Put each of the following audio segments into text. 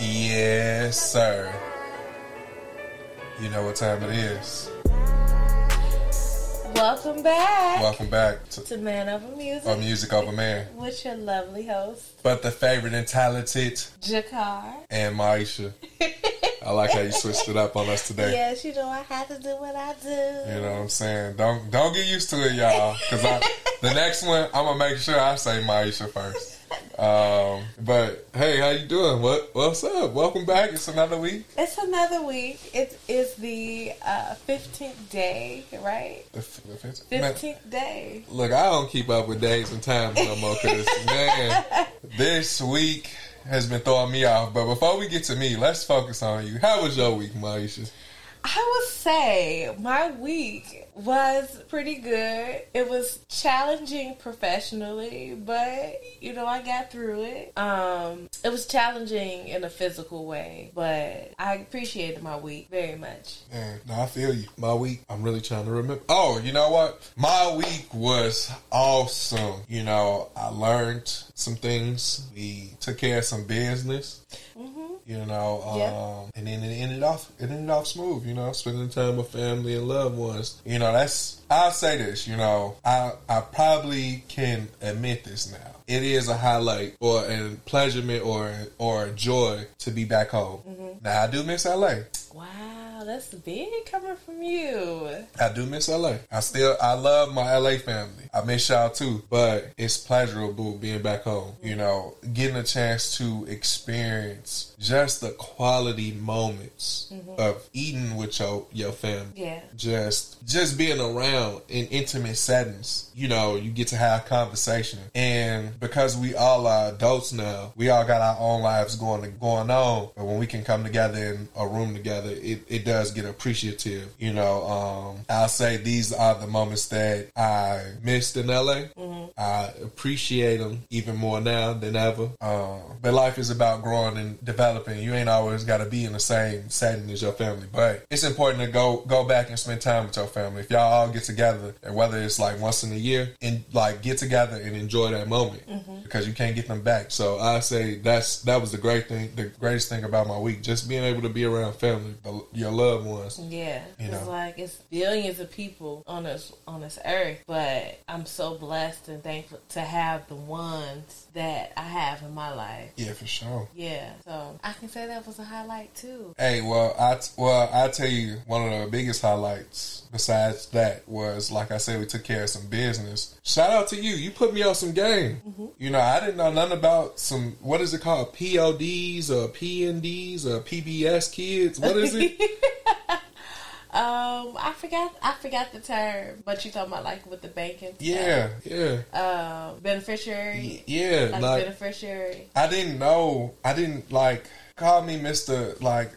Yes, sir. You know what time it is. Welcome back Welcome back to to Man Over Music our Music Over Man. with your lovely host, But the favorite and talented Jakar. and Maisha. I like how you switched it up on us today. Yes, you know I have to do what I do. You know what I'm saying? Don't don't get used to it, y'all. Cause I, the next one I'm gonna make sure I say Maisha first. Um, but hey, how you doing? What what's up? Welcome back. It's another week. It's another week. It is the uh, 15th day, right? The, f- the fifth- man, 15th day. Look, I don't keep up with days and times no more. Cause man, this week has been throwing me off. But before we get to me, let's focus on you. How was your week, Maisha? I would say my week was pretty good. It was challenging professionally, but you know, I got through it. Um, it was challenging in a physical way, but I appreciated my week very much. Man, no, I feel you. My week, I'm really trying to remember. Oh, you know what? My week was awesome. You know, I learned some things. We took care of some business. You know, um, Yeah. and then it ended off. It ended off smooth. You know, spending time with family and loved ones. You know, that's. I'll say this. You know, I I probably can admit this now. It is a highlight or a pleasurement or or a joy to be back home. Now I do miss LA. Wow, that's big coming from you. I do miss LA. I still I love my LA family. I miss y'all too, but it's pleasurable being back home. You know, getting a chance to experience just the quality moments mm-hmm. of eating with your your family. Yeah. Just just being around in intimate settings. You know, you get to have conversation. And because we all are adults now, we all got our own lives going going on. But when we can come together in a room together, it, it does get appreciative. You know, um, I'll say these are the moments that I missed in LA. I appreciate them even more now than ever. Um, but life is about growing and developing. You ain't always got to be in the same setting as your family, but it's important to go go back and spend time with your family. If y'all all get together, and whether it's like once in a year, and like get together and enjoy that moment because you can't get them back. So I say that's that was the great thing, the greatest thing about my week, just being able to be around family, the, your loved ones. Yeah, You it's like it's billions of people on this on this earth, but I'm so blessed and thankful to have the ones that I have in my life. Yeah, for sure. Yeah, so I can say that was a highlight too. Hey, well, I t- well, I tell you, one of the biggest highlights besides that was, like I said, we took care of some business. Shout out to you. You put me on some game. You know, I didn't know nothing about some. What is it called? PODs or PNDs or PBS kids? What is it? Um, I forgot I forgot the term, but you talking about like with the banking? yeah, yeah. Um, beneficiary, yeah. like, Like beneficiary. I didn't know. I didn't like call me Mister. Like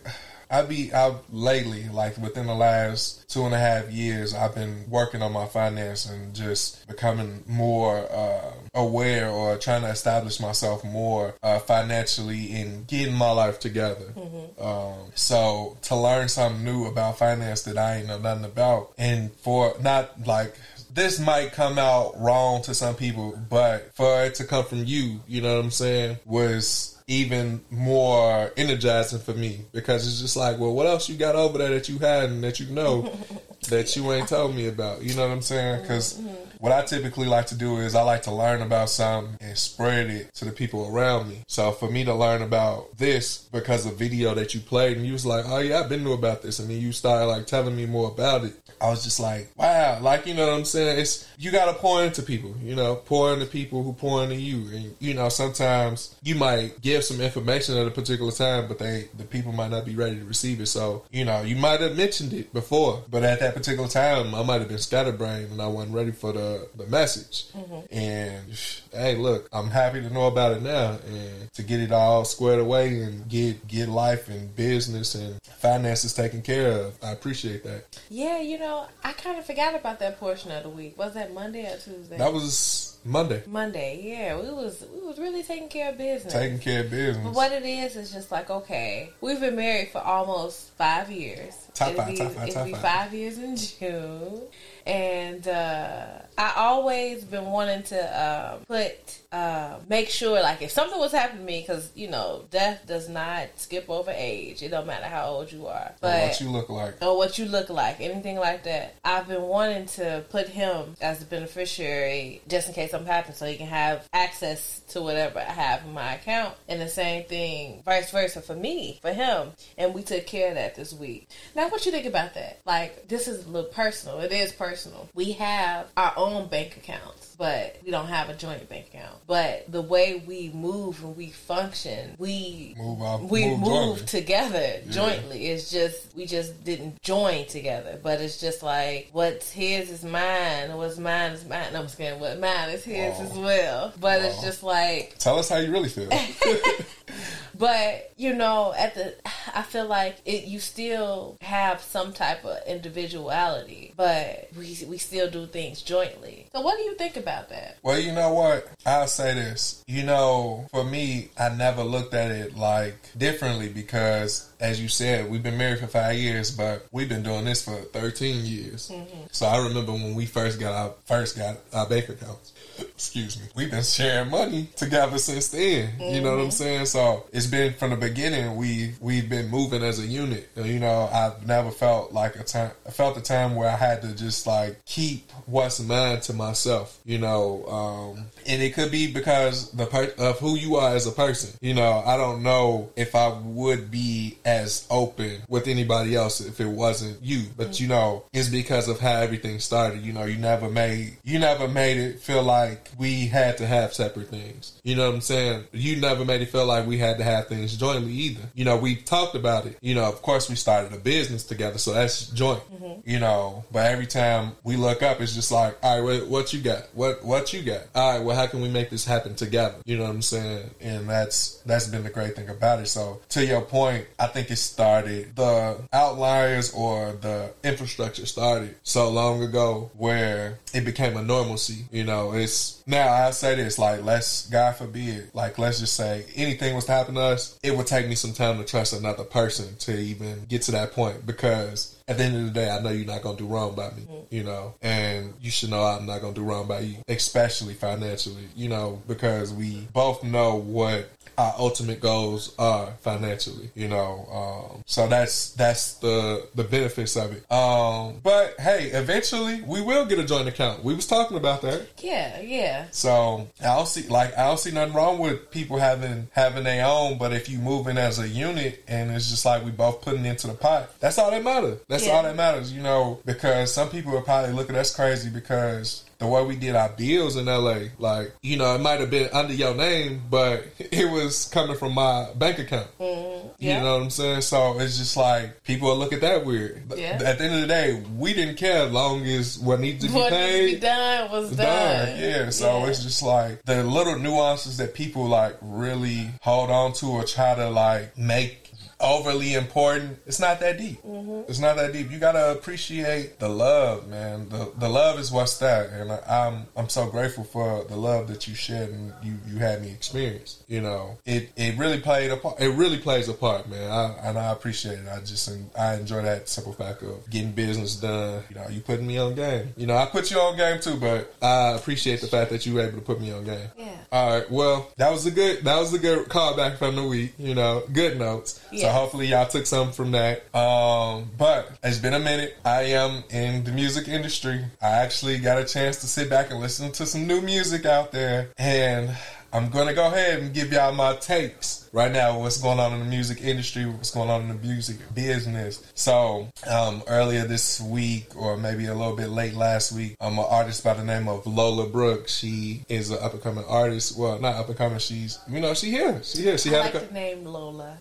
I be I've lately like within the last two and a half years, I've been working on my finance and just becoming more uh, aware or trying to establish myself more uh, financially and getting my life together. Um, so to learn something new about finance that I ain't know nothing about, and for not like this might come out wrong to some people, but for it to come from you, you know what I'm saying, was even more energizing for me because it's just like, well, what else you got over there that you had and that you know that you ain't told me about? You know what I'm saying? Because what I typically like to do is I like to learn about something and spread it to the people around me. So for me to learn about this because of video that you played and you was like, oh yeah, I've been knew about this, and then you started like telling me more about it. I was just like, wow, like you know what I'm saying? It's you got to pour into people, you know, pour into people who pour into you, and you know sometimes you might give some information at a particular time, but they the people might not be ready to receive it. So you know you might have mentioned it before, but at that particular time I might have been scatterbrained and I wasn't ready for the the message. Mm-hmm. And hey, look, I'm happy to know about it now and to get it all squared away and get get life and business and finances taken care of. I appreciate that. Yeah, you know, I kind of forgot about that portion of the week. Was that Monday or Tuesday? That was Monday. Monday. Yeah, we was we was really taking care of business. Taking care of business. But what it is is just like okay, we've been married for almost five years. Top it'll five, be, top five, it'll top be five. five years in June, and uh, I always been wanting to uh, put uh, make sure like if something was happening to me because you know death does not skip over age. It don't matter how old you are, but or what you look like, or what you look like, anything like that. I've been wanting to put him as the beneficiary just in case something happens, so he can have access to whatever I have in my account, and the same thing, vice versa for me, for him, and we took care of that this week. Now, what you think about that? Like, this is a little personal. It is personal. We have our own bank accounts, but we don't have a joint bank account. But the way we move and we function, we move off, we move, move, together jointly. It's just we just didn't join together, but it's just like what's his is mine, and what's mine is mine. No, I'm just kidding. What mine is his Wow. as well. But it's just like Tell us how you really feel. but you know, at the I feel like it. You still have some type of individuality, but we we still do things jointly. So, what do you think about that? Well, you know what? I'll say this. You know, for me, I never looked at it like differently because, as you said, we've been married for five years, but we've been doing this for thirteen years. Mm-hmm. So I remember when we first got our first got our bank accounts. Excuse me. We've been sharing money together since then. You know what I'm saying? So it's been from the beginning. We we've been moving as a unit. You know, I've never felt like a time. I felt a time where I had to just like keep what's mine to myself. You know, um, and it could be because the per- of who you are as a person. You know, I don't know if I would be as open with anybody else if it wasn't you. But you know, it's because of how everything started. You know, you never made you never made it feel like we had to have separate things. You know what I'm saying? You never made it feel like we had to have things jointly either. You know, we talked about it. You know, of course we started a business together, so that's joint. Mm-hmm. You know, but every time we look up, it's just like, all right, what, what you got? What what you got? All right, well, how can we make this happen together? You know what I'm saying? And that's that's been the great thing about it. So to your point, I think it started the outliers or the infrastructure started so long ago where it became a normalcy. You know, it's now I say this like let's God forbid, like let's just say anything was to happen to us, it would take me some time to trust another person to even get to that point because at the end of the day, I know you're not gonna do wrong by me, you know, and you should know I'm not gonna do wrong by you, especially financially, you know, because we both know what our ultimate goals are financially, you know. Um, so that's that's the the benefits of it. Um, but hey, eventually we will get a joint account. We was talking about that. Yeah, yeah. So I don't see like I don't see nothing wrong with people having having their own, but if you moving as a unit and it's just like we both putting into the pot, that's all that matters. That's Yeah. all that matters, you know, because some people are probably looking at us crazy because the way we did our bills in LA, like, you know, it might have been under your name, but it was coming from my bank account. Mm-hmm. Yeah. You know what I'm saying? So it's just like people look at that weird. Yeah. At the end of the day, we didn't care as long as what needs to be What paid to be done was done. done. Yeah, so it's just like the little nuances that people like really hold on to or try to like make overly important. It's not that deep. Mm-hmm. It's not that deep. You gotta appreciate the love, man. The the love is what's that, and I, I'm I'm so grateful for the love that you shared and you you had me experience. You know, it it really played a part. It really plays a part, man. I, and I appreciate it. I just I enjoy that simple fact of getting business done. You know, you putting me on game. You know, I put you on game too, but I appreciate the fact that you were able to put me on game. Yeah. All right. Well, that was a good that was a good callback from the week. You know, good notes. So Yeah. Hopefully y'all took something from that. Um, but it's been a minute. I am in the music industry. I actually got a chance to sit back and listen to some new music out there, and I'm gonna go ahead and give y'all my takes right now. What's going on in the music industry? What's going on in the music business? So um, earlier this week, or maybe a little bit late last week, um, an artist by the name of Lola Brooks. She is an up and coming artist. Well, not up and coming. She's you know she here. She here. She I had like a. the name Lola.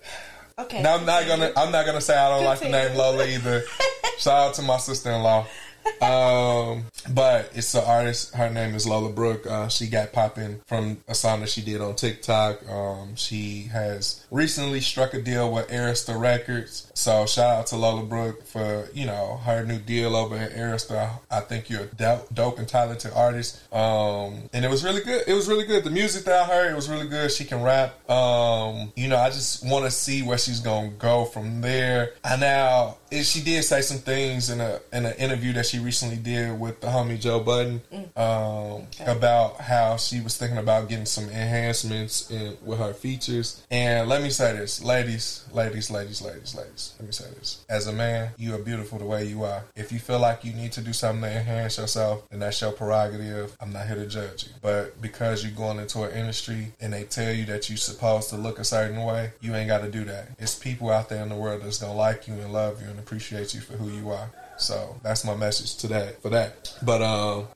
Okay. now I'm not gonna. I'm not gonna say I don't like the name Continue. Lola either. Shout out to my sister in law. Um, but it's an artist. Her name is Lola Brooke. Uh, she got popping from a song that she did on TikTok. Um, she has recently struck a deal with Arista Records. So shout out to Lola Brooke for you know her new deal over at Arista. I think you're a dope, dope and talented artist. Um, and it was really good. It was really good. The music that I heard, it was really good. She can rap. Um, you know, I just want to see where she's gonna go from there. And now she did say some things in a in an interview that she recently did with the homie Joe Budden um, about how she was thinking about getting some enhancements in with her features. And let me say this, ladies, ladies, ladies, ladies, ladies. Let me say this: as a man, you are beautiful the way you are. If you feel like you need to do something to enhance yourself, then that's your prerogative. I'm not here to judge you, but because you're going into an industry and they tell you that you're supposed to look a certain way, you ain't got to do that. It's people out there in the world that's gonna like you and love you and appreciate you for who you are. So that's my message to that for that. But um,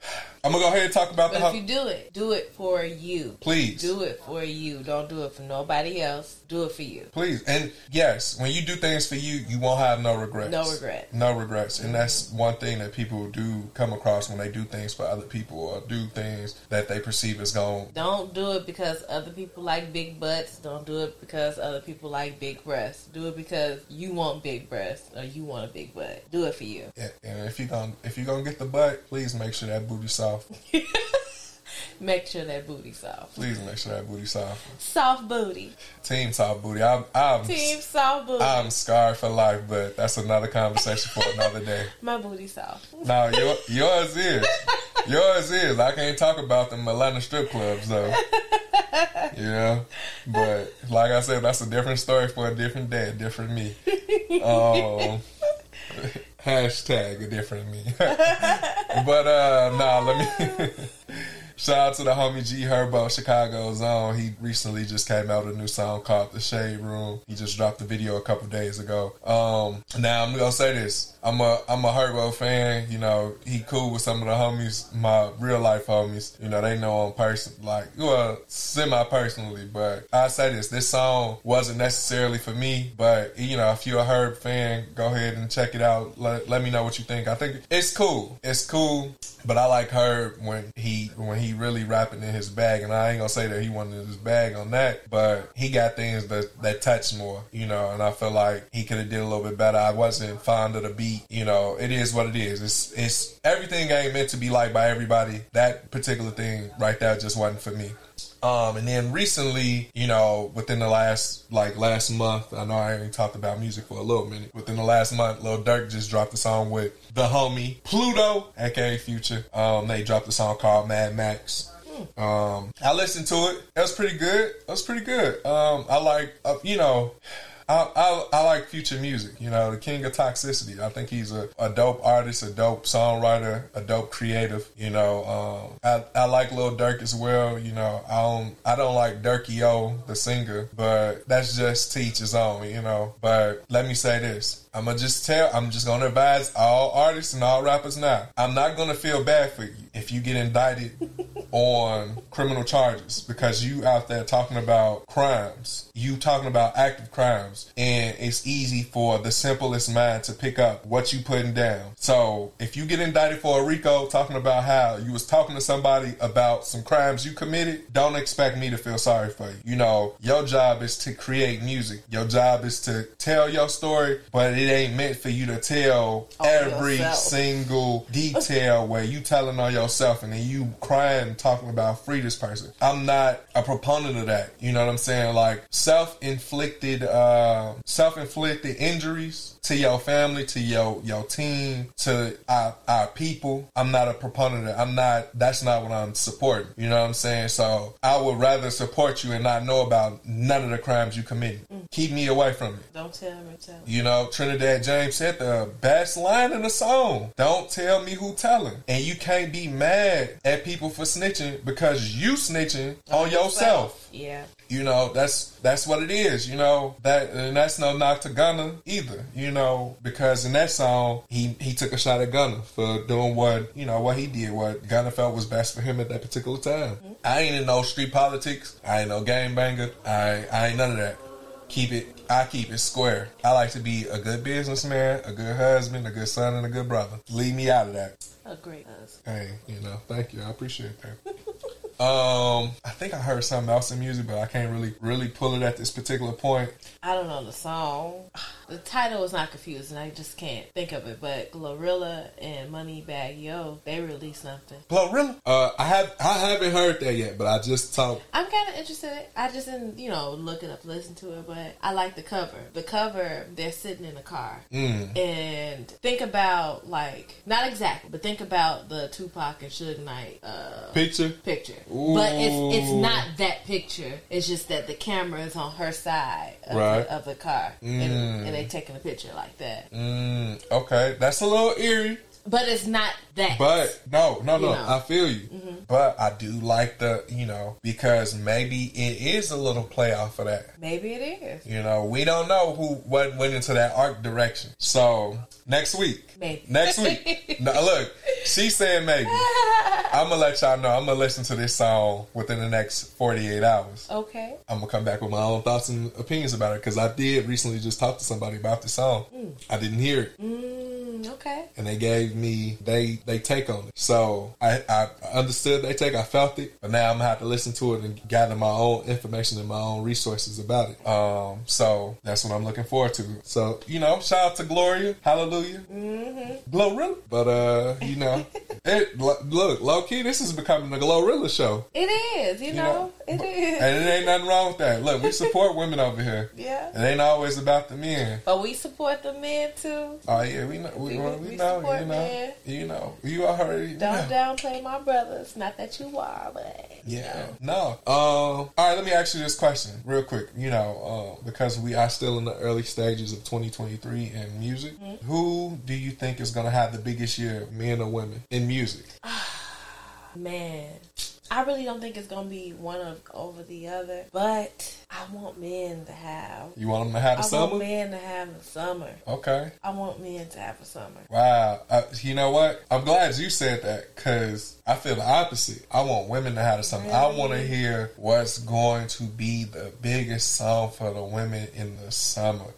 I'm gonna go ahead and talk about But the. if you do it, do it for you. Please. Do it for you. Don't do it for nobody else. Do it for you. Please. And yes, when you do things for you, you won't have no regrets. No regret. No regrets. And that's one thing that people do come across when they do things for other people or do things that they perceive as going. Don't do it because other people like big butts. Don't do it because other people like big breasts. Do it because you want big breasts or you want a big butt. Do it for you. Yeah, And if you're gonna if you're gonna get the butt, please make sure that booty soft. Make sure that booty soft. Please make sure that booty soft. Soft booty. Team soft booty. I'm I'm Team soft booty. I'm scarred for life, but that's another conversation for another day. My booty soft. No, your, yours is. Yours is. I can't talk about the Atlanta strip clubs though. Yeah, but like I said, that's a different story for a different day, a different me. Um, hashtag a different me. but uh, nah, let me. Shout out to the homie G Herbo, Chicago's own. He recently just came out with a new song called The Shade Room. He just dropped the video a couple days ago. Um, now I'm gonna say this. I'm a I'm a Herbo fan. You know, he cool with some of the homies, my real life homies. You know, they know him person like well, semi personally. But I say this, this song wasn't necessarily for me. But you know, if you're a Herb fan, go ahead and check it out. Let, let me know what you think. I think it's cool. It's cool. But I like Herb when he when he really rapping in his bag, and I ain't gonna say that he wanted his bag on that, but he got things that that touch more, you know. And I feel like he could have did a little bit better. I wasn't fond of the beat, you know. It is what it is. It's it's everything ain't meant to be liked by everybody. That particular thing right there just wasn't for me. Um, and then recently, you know, within the last like last month, I know I ain't talked about music for a little minute. Within the last month, Lil Durk just dropped a song with the homie Pluto, aka Future. Um, they dropped a song called Mad Max. Um, I listened to it. It was pretty good. It was pretty good. Um, I like, uh, you know. I, I, I like future music, you know, the king of toxicity. I think he's a, a dope artist, a dope songwriter, a dope creative. You know, um, I, I like Lil Durk as well. You know, I don't I don't like Durky O, the singer, but that's just to each his own. You know, but let me say this. I'm gonna just tell. I'm just gonna advise all artists and all rappers now. I'm not gonna feel bad for you if you get indicted on criminal charges because you out there talking about crimes. You talking about active crimes, and it's easy for the simplest mind to pick up what you putting down. So if you get indicted for a RICO, talking about how you was talking to somebody about some crimes you committed, don't expect me to feel sorry for you. You know, your job is to create music. Your job is to tell your story, but it ain't meant for you to tell On every yourself. single detail where you telling on yourself and then you crying talking about free this person. I'm not a proponent of that. You know what I'm saying? Like self-inflicted uh self-inflicted injuries to your family, to your your team, to our, our people. I'm not a proponent of. I'm not that's not what I'm supporting. You know what I'm saying? So I would rather support you and not know about none of the crimes you committed. Mm. Keep me away from it. Don't tell me. Tell me. You know, Trinidad James said the best line in the song. Don't tell me who telling. And you can't be mad at people for snitching because you snitching on yourself. Yeah. You know, that's that's what it is, you know. That and that's no knock to Gunna either, you know, because in that song he he took a shot at Gunna for doing what, you know, what he did, what Gunna felt was best for him at that particular time. Mm-hmm. I ain't in no street politics. I ain't no game banger. I I ain't none of that. Keep it I keep it square. I like to be a good businessman, a good husband, a good son, and a good brother. Leave me out of that. A great husband. Hey, you know, thank you. I appreciate that. um, I think I heard something else in music, but I can't really really pull it at this particular point. I don't know the song. The title is not confusing. I just can't think of it. But Glorilla and Moneybagg Yo, they released something. Glorilla? Uh, I have I haven't heard that yet, but I just talked. I'm kind of interested. I just didn't, you know, look it up, listen to it, but I like the cover. The cover, they're sitting in a car, Mm. and think about like not exactly, but think about the Tupac and Suge Knight uh, Picture. picture. But it's it's not that picture. It's just that the camera is on her side of, Right. the, of the car, Mm. and, and they taking a picture like that. Mm, okay, that's a little eerie. But it's not that. But no, no, no, You know. I feel you. But I do like the, you know, because maybe it is a little play off of that. maybe it is. You know, we don't know who what went into that art direction. So next week, Maybe. next week. no, look, she's saying maybe. I'm gonna let y'all know. I'm gonna listen to this song within the next 48 hours. Okay. I'm gonna come back with my own thoughts and opinions about it because I did recently just talk to somebody about the song. I didn't hear it, Mm, okay. and they gave me they they take on it. So I I understood they take. I felt it, but now I'm gonna have to listen to it and gather my own information and my own resources about it. Um, so that's what I'm looking forward to. So you know, shout out to Gloria, Hallelujah, Mm-hmm. Glorilla. But uh, you know, it lo- look low key. This is becoming a Glorilla show. It is. You, You know, know, it is. And it ain't nothing wrong with that. Look, we support women over here. yeah. It ain't always about the men. But we support the men too. Oh yeah, we know. We, We- we we know. support You know. men. You know. You already. Don't yeah. downplay my brothers. Not that you are, but you Yeah. know. No. Um. All right. Let me ask you this question real quick. You know, uh, because we are still in the early stages of 2023 in music. Mm-hmm. Who do you think is going to have the biggest year, men or women, in music? Man, I really don't think it's gonna be one of over the other. But I want men to have. You want them to have I the want summer? men to have a summer. Okay. I want men to have a summer. Wow. Uh, you know what? I'm glad you said that because I feel the opposite. I want women to have a summer. I want to hear what's going to be the biggest song for the women in the summer.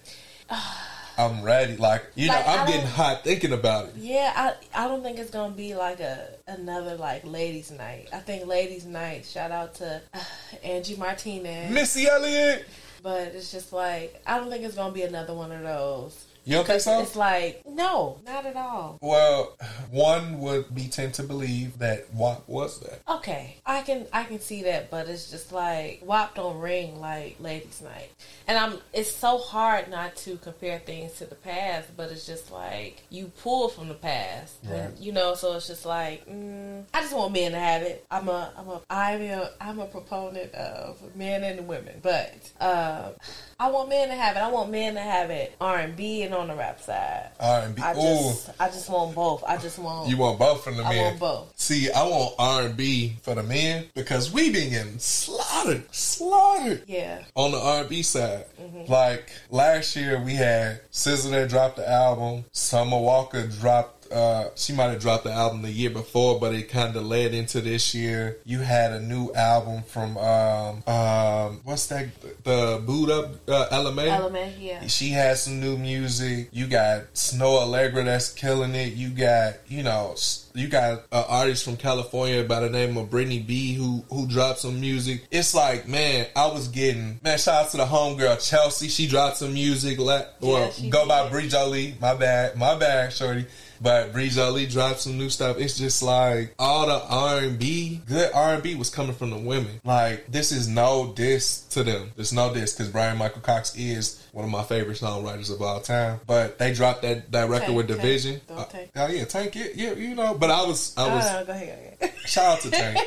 I'm ready. Like, you know, Like, I I'm getting hot thinking about it. Yeah, I I don't think it's gonna be like a another like ladies' night. I think ladies' night. Shout out to uh, Angie Martinez. Missy Elliott. But it's just like I don't think it's gonna be another one of those. You don't think so? it's like no, not at all. Well, one would be tend to believe that what was that? Okay, I can I can see that, but it's just like WAP don't ring like Ladies Night, and I'm. It's so hard not to compare things to the past, but it's just like you pull from the past, Right. and, you know. So it's just like mm, I just want men to have it. I'm a I'm a I'm a I'm a proponent of men and women, but um, I want men to have it. I want men to have it R and B and on the rap side. R and B. I Ooh, just I just want both. I just want you want both from the I men? want both. See, I want R and B for the men because we been getting slaughtered, slaughtered yeah. on the R and B side. Mm-hmm. Like last year, we had SZA that dropped the album. Summer Walker dropped. Uh, she might have dropped the album the year before, but it kind of led into this year. You had a new album from um um what's that the boot up uh, Ella Mai. Element, yeah. She has some new music. You got Snoh Aalegra that's killing it. You got, you know, s- you got an artist from California by the name of Brittany B who who dropped some music. It's like, man, I was getting man. Shout out to the homegirl Chelsea. She dropped some music. Let well she go by did. Bree Jolie. My bad, my bad, shorty. But Bree Jolie dropped some new stuff. It's just like all the R and B, good R and B was coming from the women. Like this is no diss to them. There's no diss because Bryan-Michael Cox is one of my favorite songwriters of all time. But they dropped that that record Tank, with Tank. Division. Don't Uh, Tank. oh yeah, Tank. Yeah, yeah, you know. But I was I was Oh, go ahead. Go ahead. Shout out to Tank.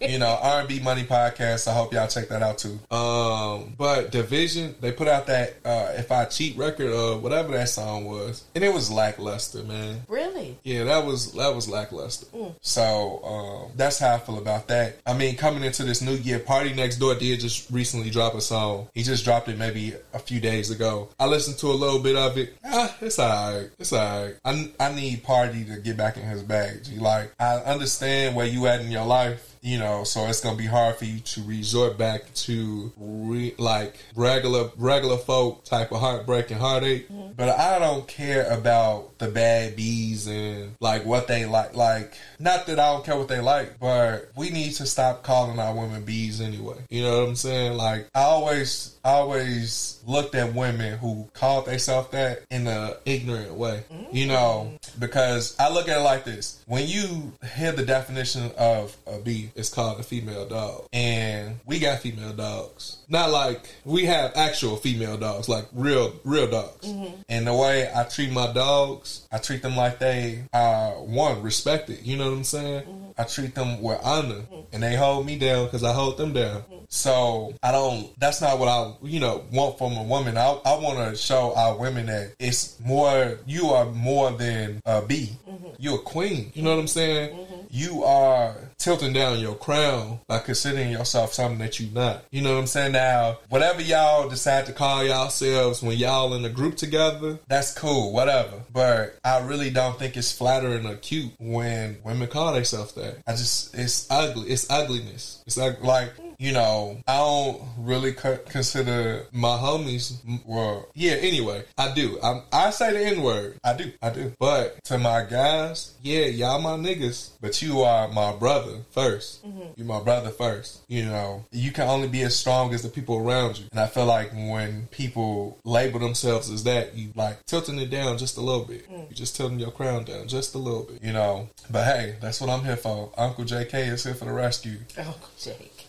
you know, R and B Money Podcast. I hope y'all check that out too. Um, but Division, they put out that uh, "If I Cheat" record or whatever that song was, and it was lackluster, man. really? Yeah, that was that was lackluster. So um, that's how I feel about that. I mean, coming into this new year, PartyNextDoor did just recently drop a song. He just dropped it maybe a few days ago. I listened to a little bit of it. Ah, it's alright. It's alright. I I need Party to get back in his bag. Like I understand where you at in your life. You know, so it's gonna be hard for you to resort back to re, like regular regular folk type of heartbreak and heartache. Mm-hmm. But I don't care about the bad bees and like what they like. Like, not that I don't care what they like, but we need to stop calling our women bees anyway. You know what I'm saying? Like, I always, I always looked at women who called themselves that in an ignorant way. Mm-hmm. You know, because I look at it like this: when you hear the definition of a bee, it's called a female dog, and we got female dogs. Not like we have actual female dogs, like real, real dogs. Mm-hmm. And the way I treat my dogs, I treat them like they are one respected. You know what I'm saying? Mm-hmm. I treat them with honor, mm-hmm. and they hold me down because I hold them down. Mm-hmm. So I don't. That's not what I, you know, want from a woman. I, I want to show our women that it's more. You are more than a bee. Mm-hmm. You're a queen. You know what I'm saying? Mm-hmm. You are tilting down your crown by considering yourself something that you're not. You know what I'm saying? Now, whatever y'all decide to call yourselves when y'all in a group together, that's cool, whatever. But I really don't think it's flattering or cute when women call themselves that. I just, it's ugly. It's ugliness. It's like, like you know, I don't really consider my homies. Well, yeah. Anyway, I do. I, I say the N word. I do. I do. But to my guys, yeah, y'all my niggas. But you are my brother 1st mm-hmm. You my brother first. You know, you can only be as strong as the people around you. And I feel like when people label themselves as that, you like tilting it down just a little bit. Mm. You just tilting your crown down just a little bit. You know. But hey, that's what I'm here for. Uncle JK is here for the rescue. Uncle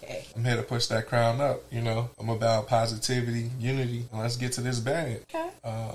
JK. I'm here to push that crown up. You know, I'm about positivity, unity, and let's get to this bag. Okay. Uh,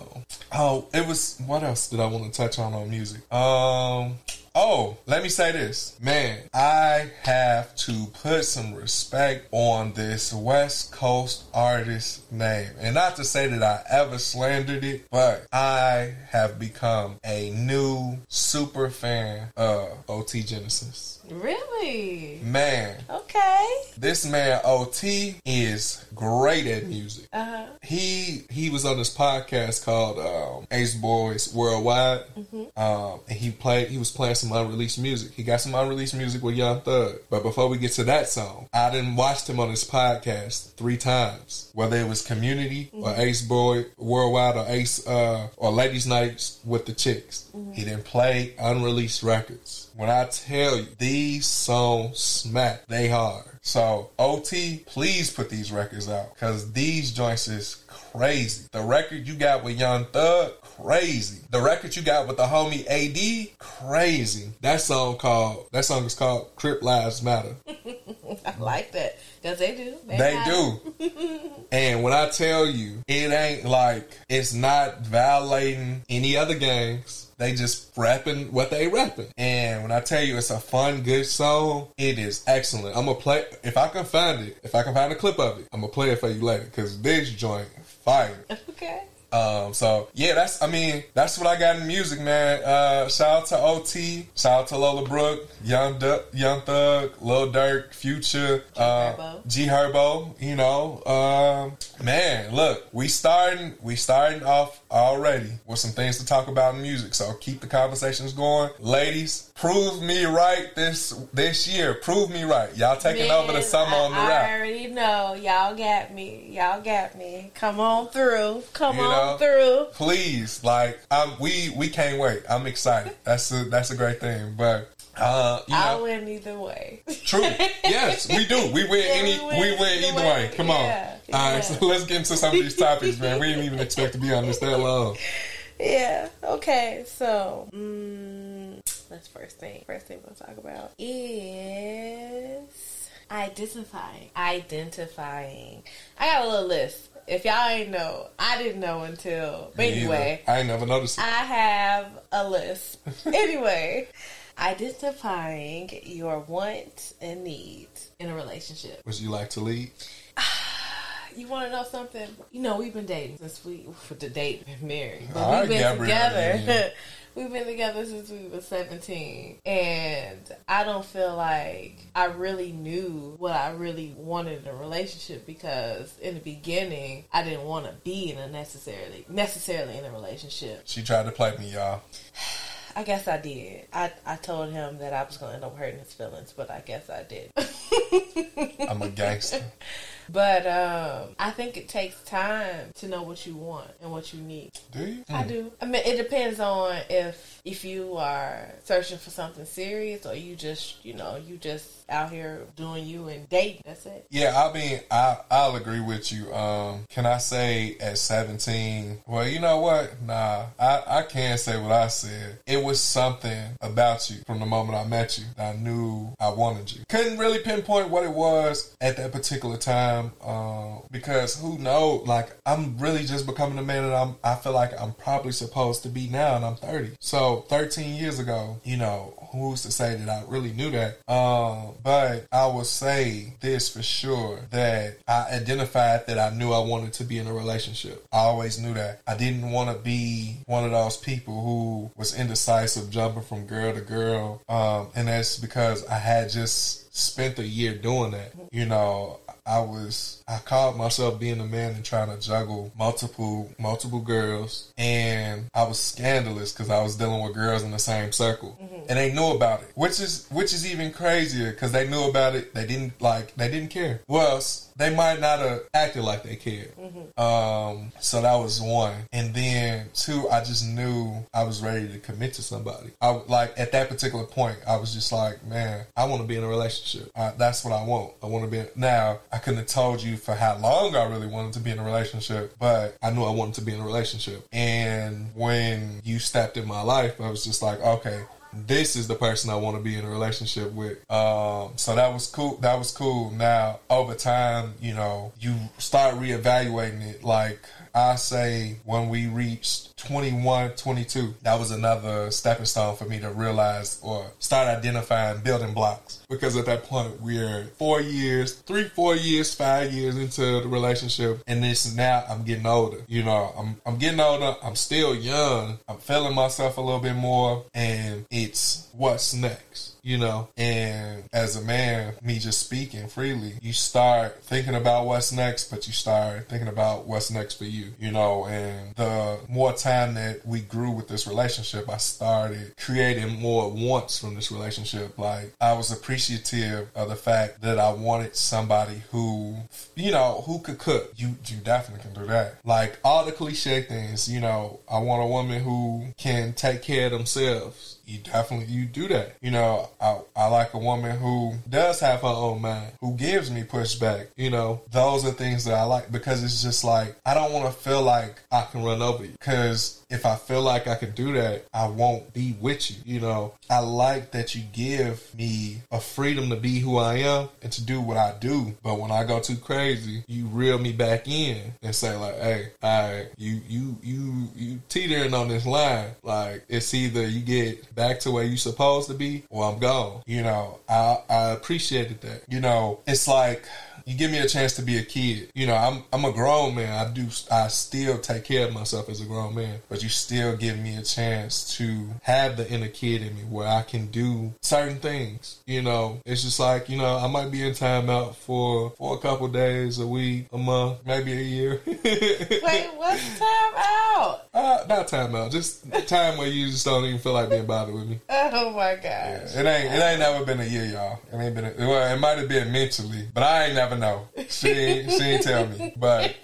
oh, it was. What else did I want to touch on on music? Um. Oh, let me say this. Man, I have to put some respect on this West Coast artist name. And not to say that I ever slandered it, but I have become a new super fan of OT Genasis. Really? Man. Okay. This man OT is great at music. Uh-huh. He he was on this podcast called um, Ace Boys Worldwide, mm-hmm. um, and he played. He was playing some unreleased music. He got some unreleased music with Young Thug. But before we get to that song, I didn't watch him on his podcast three times, whether it was Community mm-hmm. or Ace Boy Worldwide or Ace uh, or Ladies Nights with the Chicks. Mm-hmm. He didn't play unreleased records. When I tell you these songs smack, they hard. So OT, please put these records out because these joints is crazy. The record you got with Young Thug, crazy. The record you got with the homie AD, crazy. That song called that song is called Crip Lives Matter. I like that because they do. They, they do. and when I tell you, it ain't like it's not violating any other gangs they just rapping what they rapping. And when I tell you it's a fun, good song, it is excellent. I'm gonna play if I can find it. If I can find a clip of it, I'm gonna play it for you later because this joint fire. Okay. Um, so yeah, that's I mean that's what I got in music, man. Uh, shout out to OT, shout out to Lola Brooke, Young du- Young Thug, Lil Durk, Future, G uh, Herbo. G Herbo. You know, um, man, look, we starting we starting off already with some things to talk about in music. So keep the conversations going, ladies. Prove me right this this year. Prove me right. Y'all taking man, over the summer I, on the rap. I already know. Y'all got me. Y'all got me. Come on through. Come you on know, through. Please, like, I'm, we we can't wait. I'm excited. That's a that's a great thing. But uh, you I'll win either way. True. Yes, we do. We win yeah, any. We win, we win either, way. way. Come on. Yeah, All right. So let's get into some of these topics, man. We didn't even expect to be on this that long. Yeah. Okay. So, mm, that's first thing. First thing we'll talk about is identifying. Identifying. I got a little list if y'all ain't know, I didn't know until. But anyway, I ain't never noticed. It. I have a list. anyway, identifying your wants and needs in a relationship. Would you like to lead? you want to know something? You know, we've been dating since we for the date and married, but we've been Gabrielle, together. Yeah. we've been together since we were 17 and i don't feel like i really knew what i really wanted in a relationship because in the beginning i didn't want to be in a necessarily necessarily in a relationship she tried to play me y'all I guess I did. I, I told him that I was going to end up hurting his feelings, but I guess I did. I'm a gangster. But um, I think it takes time to know what you want and what you need. Do you? I do. I mean, it depends on if if you are searching for something serious or you just, you know, you just out here doing you and dating. That's it. Yeah, I mean, I I'll agree with you. Um, can I say at seventeen? Well, you know what? Nah, I I can't say what I said. It was something about you from the moment I met you. I knew I wanted you. Couldn't really pinpoint what it was at that particular time um, because who knows? Like, I'm really just becoming the man that I'm. I feel like I'm probably supposed to be now, and I'm thirty. So, thirteen years ago, you know, who's to say that I really knew that? Um, but I will say this for sure that I identified that I knew I wanted to be in a relationship. I always knew that. I didn't want to be one of those people who was indecisive, jumping from girl to girl. Um, and that's because I had just spent a year doing that. You know, I was I called myself being a man and trying to juggle multiple multiple girls, and I was scandalous because I was dealing with girls in the same circle, mm-hmm. and they knew about it, which is which is even crazier because they knew about it. They didn't like they didn't care. Well, they might not have acted like they cared. Mm-hmm. Um, so that was one, and then two, I just knew I was ready to commit to somebody. I like at that particular point, I was just like, man, I want to be in a relationship. I, that's what I want. I want to be now. I couldn't have told you for how long I really wanted to be in a relationship, but I knew I wanted to be in a relationship. And when you stepped in my life, I was just like, okay, this is the person I want to be in a relationship with. Um, so that was cool. That was cool. Now, over time, you know, you start reevaluating it. Like, I say when we reached 21, 22, that was another stepping stone for me to realize or start identifying building blocks. Because at that point, we're four years, three, four years, five years into the relationship. And this is now I'm getting older. You know, I'm, I'm getting older. I'm still young. I'm feeling myself a little bit more. And it's what's next you know, and as a man, me just speaking freely, you start thinking about what's next, but you start thinking about what's next for you, you know, and the more time that we grew with this relationship, I started creating more wants from this relationship. Like I was appreciative of the fact that I wanted somebody who, you know, who could cook. You, you definitely can do that. Like all the cliche things, you know, I want a woman who can take care of themselves you definitely you do that. You know, I, I like a woman who does have her own mind, who gives me pushback. You know, those are things that I like because it's just like I don't want to feel like I can run over you because if I feel like I can do that, I won't be with you. You know, I like that you give me a freedom to be who I am and to do what I do. But when I go too crazy, you reel me back in and say like, "Hey, I you you you you teetering on this line. Like it's either you get back to where you supposed to be, or I'm gone." You know, I I appreciated that. You know, it's like you give me a chance to be a kid. You know, I'm I'm a grown man. I do I still take care of myself as a grown man, but you still give me a chance to have the inner kid in me where I can do certain things. You know, it's just like you know I might be in timeout for for a couple days, a week, a month, maybe a year. Wait, what's time out? Uh, not time out, just time where you just don't even feel like being bothered with me. Oh my gosh! Yeah, it ain't it ain't never been a year, y'all. It ain't been a, well, it might have been mentally, but I ain't never never know. She she ain't tell me, but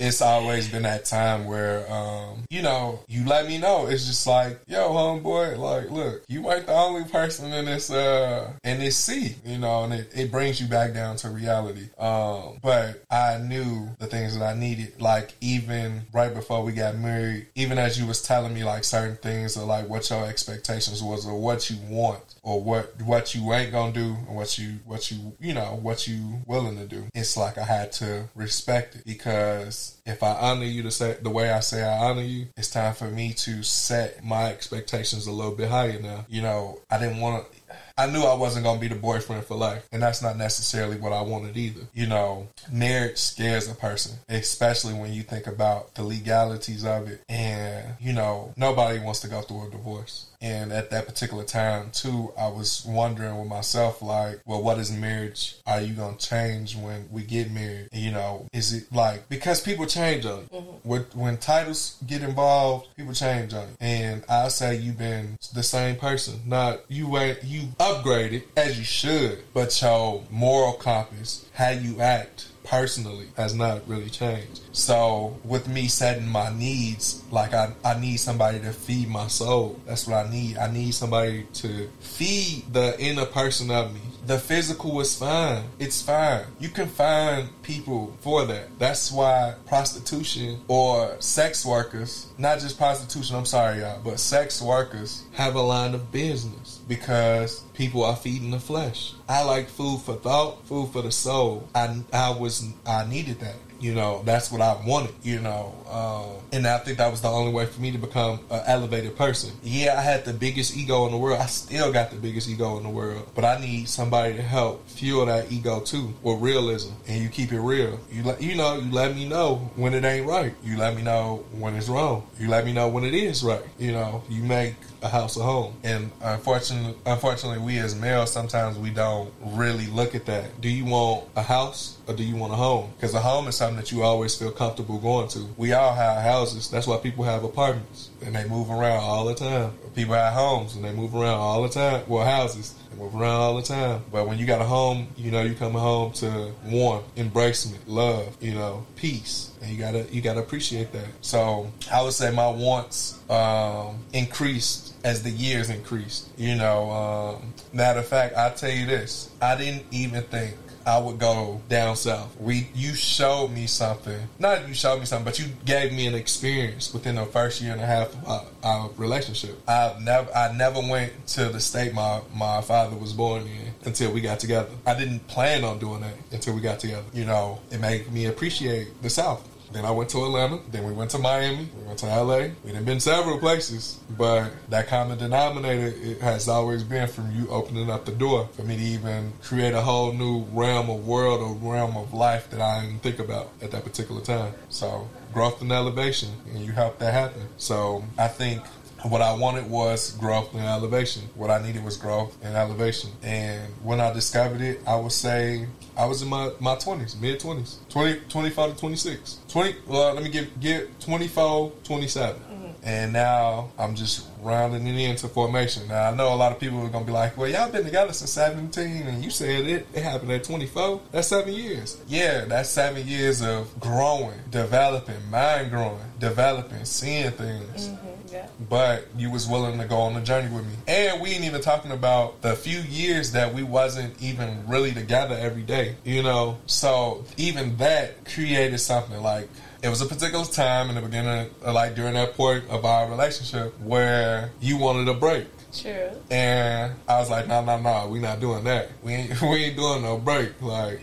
it's always been that time where, um, you know, you let me know. It's just like, yo, homeboy, like, look, you ain't the only person in this, uh, in this sea, you know, and it, it brings you back down to reality. Um, but I knew the things that I needed, like even right before we got married, even as you was telling me like certain things or like what your expectations was or what you want or what what you ain't gonna do and what you what you you know what you willing to do. It's like I had to respect it because if I honor you to say the way I say I honor you, it's time for me to set my expectations a little bit higher now. You know, I didn't want to I knew I wasn't gonna be the boyfriend for life, and that's not necessarily what I wanted either. You know, marriage scares a person, especially when you think about the legalities of it, and you know, nobody wants to go through a divorce. And at that particular time, too, I was wondering with myself, like, well, what is marriage? Are you going to change when we get married? You know, is it like, because people change on you. Mm-hmm. When, when titles get involved, people change on you. And I say you've been the same person. Not, you ain't, you upgraded as you should, but your moral compass, how you act, personally has not really changed. So with me setting my needs, like I, I need somebody to feed my soul. That's what I need. I need somebody to feed the inner person of me. The physical is fine. It's fine. You can find people for that. That's why prostitution or sex workers, not just prostitution, I'm sorry y'all, but sex workers have a line of business because people are feeding the flesh. I like food for thought, food for the soul. I I was I needed that. You know, that's what I wanted, you know. Um, and I think that was the only way for me to become an elevated person. Yeah, I had the biggest ego in the world. I still got the biggest ego in the world. But I need somebody to help fuel that ego too with realism. And you keep it real. You let you know, you let me know when it ain't right. You let me know when it's wrong. You let me know when it is right. You know, you make a house a home. And unfortunately, unfortunately, we as males sometimes we don't really look at that. Do you want a house or do you want a home? Because a home is something that you always feel comfortable going to. We all have houses. That's why people have apartments and they move around all the time. People have homes and they move around all the time. Well, houses move around all the time. But when you got a home, you know, you come home to warmth, embracement, love, you know, peace. And you gotta you gotta appreciate that. So I would say my wants um, increased as the years increased. You know, um, matter of fact, I tell you this, I didn't even think I would go down south. We you showed me something. Not you showed me something, but you gave me an experience within the first year and a half of our, our relationship. I never I never went to the state my my father was born in until we got together. I didn't plan on doing that until we got together. You know, it made me appreciate the South. Then I went to Atlanta. Then we went to Miami. We went to LA. We've been several places, but that common denominator it has always been from you opening up the door for me to even create a whole new realm of world or realm of life that I didn't think about at that particular time. So growth and elevation, and you helped that happen. So I think what I wanted was growth and elevation. What I needed was growth and elevation. And when I discovered it, I would say I was in my, my 20s, mid 20s, 20, 25 to 26. 20, well, let me give, get 24, 27. And now I'm just rounding it into formation. Now I know a lot of people are gonna be like, "Well, y'all been together since 17, and you said it it happened at 24. That's seven years. Yeah, that's seven years of growing, developing, mind growing, developing, seeing things. Mm-hmm. Yeah. But you was willing to go on the journey with me. And we ain't even talking about the few years that we wasn't even really together every day. You know? So even that created something like it was a particular time in the beginning, like during that point of our relationship, where you wanted a break. True. And I was like, no, no, no, we not doing that. We ain't, we ain't doing no break. Like,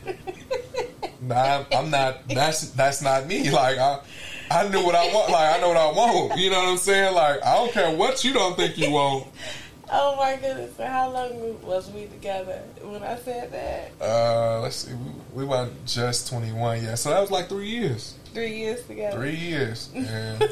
nah, I'm not. That's that's not me. Like, I I knew what I want. Like I know what I want. You know what I'm saying? Like I don't care what you don't think you want. Oh my goodness! So how long was we together when I said that? Uh, let's see. We, we were just 21. Yeah, so that was like three years. Three years together. Three years. And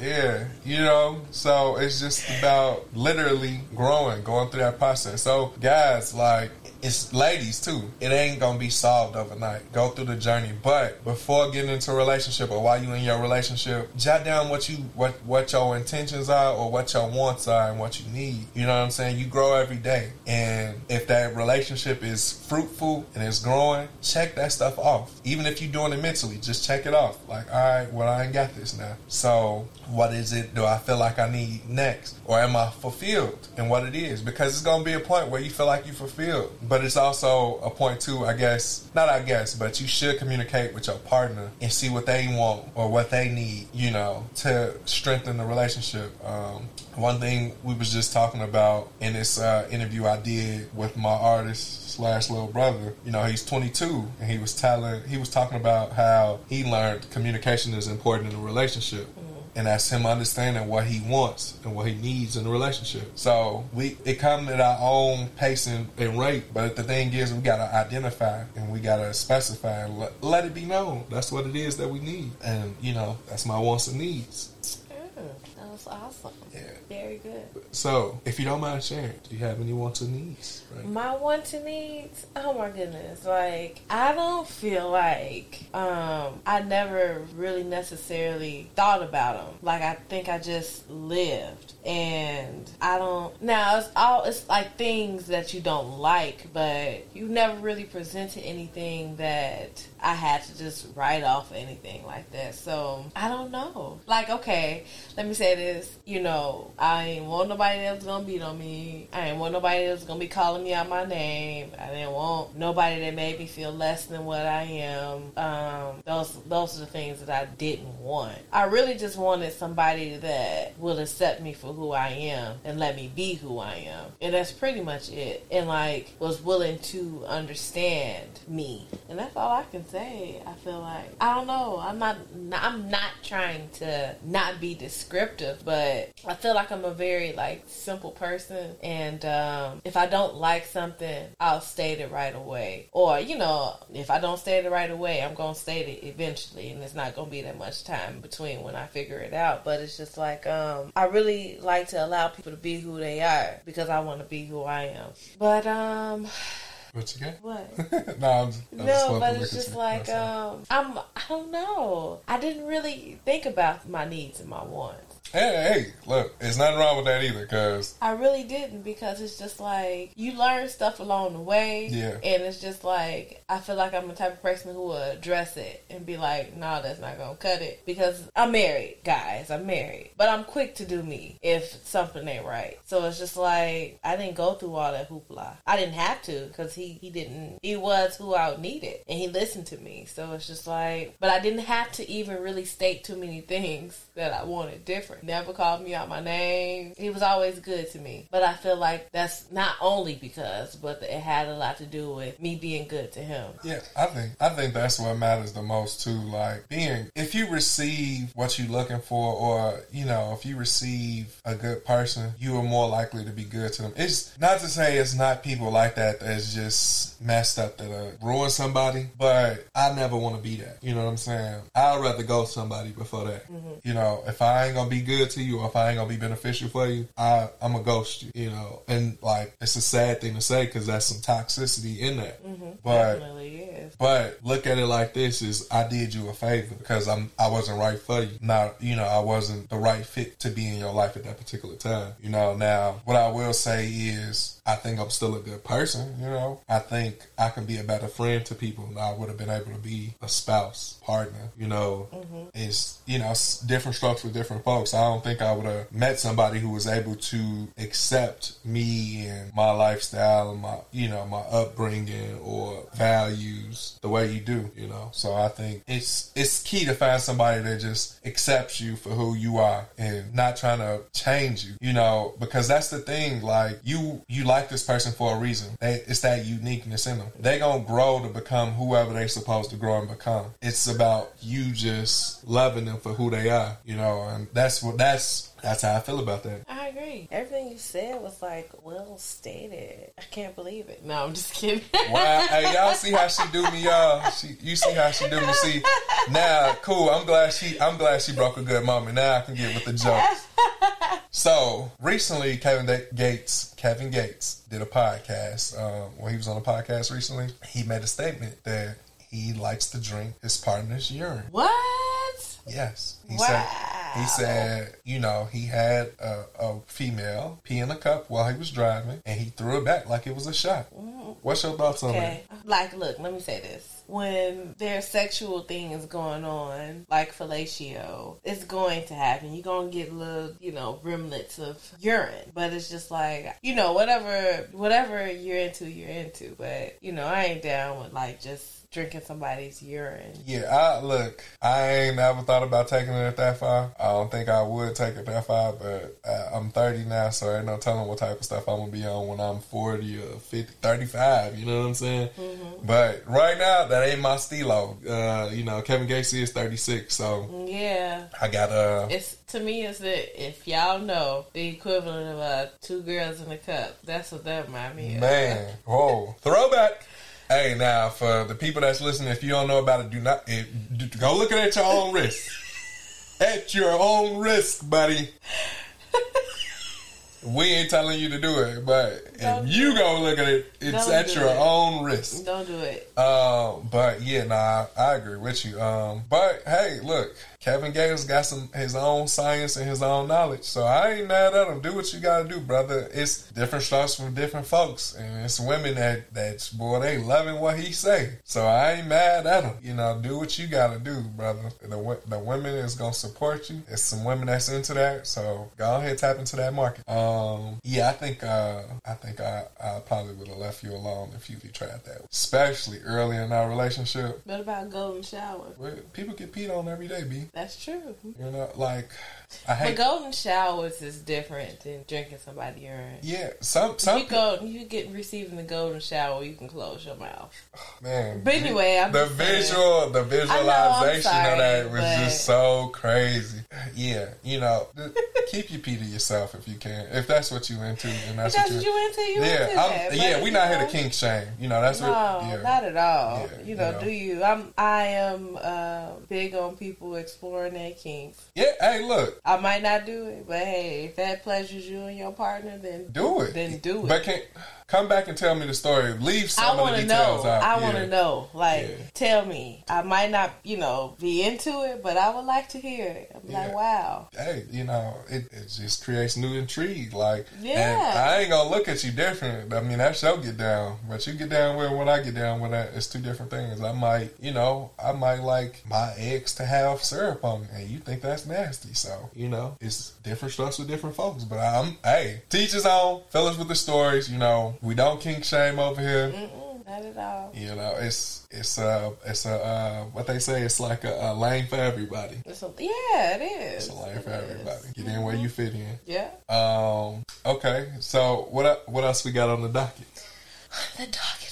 yeah, you know. So it's just about literally growing, going through that process. So guys, like it's ladies too. It ain't gonna be solved overnight. Go through the journey. But before getting into a relationship or while you in your relationship, jot down what you what what your intentions are or what your wants are and what you need. You know what I'm saying? You grow every day. And if that relationship is fruitful and it's growing, check that stuff off. Even if you're doing it mentally, just check it off. Like, all right, well I ain't got this now. So what is it do I feel like I need next? Or am I fulfilled in what it is? Because it's gonna be a point where you feel like you're fulfilled but it's also a point too, I guess, not I guess, but you should communicate with your partner and see what they want or what they need, you know, to strengthen the relationship. Um, one thing we was just talking about in this uh, interview I did with my artist slash little brother, you know, he's 22 and he was telling, he was talking about how he learned communication is important in a relationship. And that's him understanding what he wants and what he needs in a relationship. So we it comes at our own pace and, and rate, but the thing is, we gotta identify and we gotta specify and let, let it be known. That's what it is that we need, and you know that's my wants and needs. Was awesome. Yeah. Very good. So, if you don't mind sharing, do you have any wants and needs? Right? My wants and needs, oh my goodness. Like, I don't feel like um, I never really necessarily thought about them. Like, I think I just lived. And I don't, now it's all, it's like things that you don't like, but you never really presented anything that I had to just write off anything like that. So, I don't know. Like, okay, let me say this, you know, I ain't want nobody else gonna beat on me. I ain't want nobody else gonna be calling me out my name. I didn't want nobody that made me feel less than what I am. Um, those those are the things that I didn't want. I really just wanted somebody that will accept me for who I am and let me be who I am. And that's pretty much it. And like was willing to understand me. And that's all I can say. I feel like I don't know. I'm not I'm not trying to not be descriptive, but I feel like I'm a very like simple person and um, if I don't like something, I'll state it right away. Or, you know, if I don't state it right away, I'm gonna state it eventually and it's not gonna be that much time between when I figure it out. But it's just like um I really like to allow people to be who they are because I wanna be who I am. But um What you got? what? no, I'm, just- I'm No, but it's just like um, I'm. I don't know. I didn't really think about my needs and my wants. Hey, hey, look, it's nothing wrong with that either, cause I really didn't because it's just like you learn stuff along the way. Yeah. And it's just like I feel like I'm the type of person who will address it and be like, no, that's not gonna cut it. Because I'm married, guys. I'm married. But I'm quick to do me if something ain't right. So it's just like I didn't go through all that hoopla. I didn't have to because he, he didn't he was who I needed and he listened to me. So it's just like but I didn't have to even really state too many things that I wanted different. Never called me out my name. He was always good to me. But I feel like that's not only because, but it had a lot to do with me being good to him. Yeah, I think I think that's what matters the most too. Like being, if you receive what you're looking for, or you know, if you receive a good person, you are more likely to be good to them. It's not to say it's not people like that that's just messed up that uh, ruin somebody, but I never want to be that. You know what I'm saying? I'd rather go somebody before that. You know, if I ain't gonna be good to you, or if I ain't gonna be beneficial for you, I I'm gonna ghost you. You know, and like it's a sad thing to say because that's some toxicity in that. Mm-hmm. But Definitely is. but look at it like this: is I did you a favor because I'm I wasn't right for you. Not you know I wasn't the right fit to be in your life at that particular time. You know. Now what I will say is I think I'm still a good person. You know. I think I can be a better friend to people than I would have been able to be a spouse, partner. You know. Mm-hmm. It's you know s- different strokes for different folks. I don't think I would have met somebody who was able to accept me and my lifestyle and my you know my upbringing or values the way you do. You know, so I think it's it's key to find somebody that just accepts you for who you are and not trying to change you. You know, because that's the thing. Like you you like this person for a reason. They, it's that uniqueness in them. They gonna grow to become whoever they're supposed to grow and become. It's about you just loving them for who they are. You know, and that's what that's that's how I feel about that. I agree. Everything you said was like well stated. I can't believe it. No, I'm just kidding. Wow, hey, y'all see how she do me, y'all. She, you see how she do me. See, now, cool. I'm glad she, I'm glad she broke a good moment. Now I can get with the jokes. So recently, Kevin Da- Gates, Kevin Gates, did a podcast. Um, when he was on a podcast recently, he made a statement that he likes to drink his partner's urine. what? Yes, he Wow. said. He said, you know, he had a, a female pee in a cup while he was driving, and he threw it back like it was a shot. What's your thoughts on that? Like, look, let me say this. When there's sexual things going on, like fellatio, it's going to happen. You're going to get little, you know, remnants of urine. But it's just like, you know, whatever, whatever you're into, you're into. But, you know, I ain't down with like just drinking somebody's urine. Yeah, I look. I ain't never thought about taking it that far. I don't think I would take it that far, but uh, I'm 30 now, so ain't no telling what type of stuff I'm gonna be on when I'm 40 or 50, 35. You know what I'm saying? Mm-hmm. But right now, that ain't my stilo. Uh, you know, Kevin Gates is 36, so Yeah. I got uh. It's to me it's that if y'all know the equivalent of uh, two girls in a cup, that's what that remind me of. Man, whoa, throwback. Hey, now for the people that's listening, if you don't know about it, do not it, do, go look at it at your own risk. at your own risk, buddy. we ain't telling you to do it, but Don't if you go look at it, it's Don't at your it. own risk. Don't do it. Um, but yeah, nah, I agree with you. Um, but hey, look, Kevin Gates got some his own science and his own knowledge, so I ain't mad at him. Do what you gotta do, brother. It's different strokes from different folks, and it's women that that's boy they loving what he say. So I ain't mad at him. You know, do what you gotta do, brother. The the women is gonna support you. It's some women that's into that, so go ahead tap into that market. Um, yeah, I think uh, I think I, I probably would have left you alone if you tried that, especially early in our relationship. What about golden shower? Well, people get peed on every day, b. That's true. You know, like I But golden showers is different than drinking somebody's urine. Yeah, some some you go, you get receiving the golden shower, you can close your mouth. man. But anyway, I'm the just saying. visual, the visualization sorry, of that was but- just so crazy. Yeah, you know, keep your pee to yourself if you can. If that's what you into, and that's, That's what what you. you into. You yeah, into that. yeah, we you not here to kink shame. You know, that's No, what. Yeah. not at all. Yeah, you you know, know. do you? I'm. I am uh, big on people exploring their kinks. yeah, hey, look, I might not do it, but hey, if that pleasures you and your partner, then do it. Then do it. But can come back and tell me the story. Leave some I of the to know. details out. I Yeah. want to know. Like, Yeah. tell me. I might not, you know, be into it, but I would like to hear it. I'm like, wow. hey, you know, it, it just creates new intrigue. Like, and Yeah. I ain't gonna look at you different. I mean, that's your get down, but you get down with what I get down with. That it's two different things. I might, you know, I might like my ex to have syrup on, it, and you think that's nasty. So, you know, it's different strokes with different folks. But I'm, hey, teachers on, fellas with the stories. You know, we don't kink shame over here. Mm-mm, not at all. You know, it's it's uh it's a uh, what they say. It's like a, a lane for everybody. It's a, yeah, it is. It's a lane for It is. everybody. Get in where you fit in. Yeah. Um. Okay. So what? What else we got on the docket? The docket.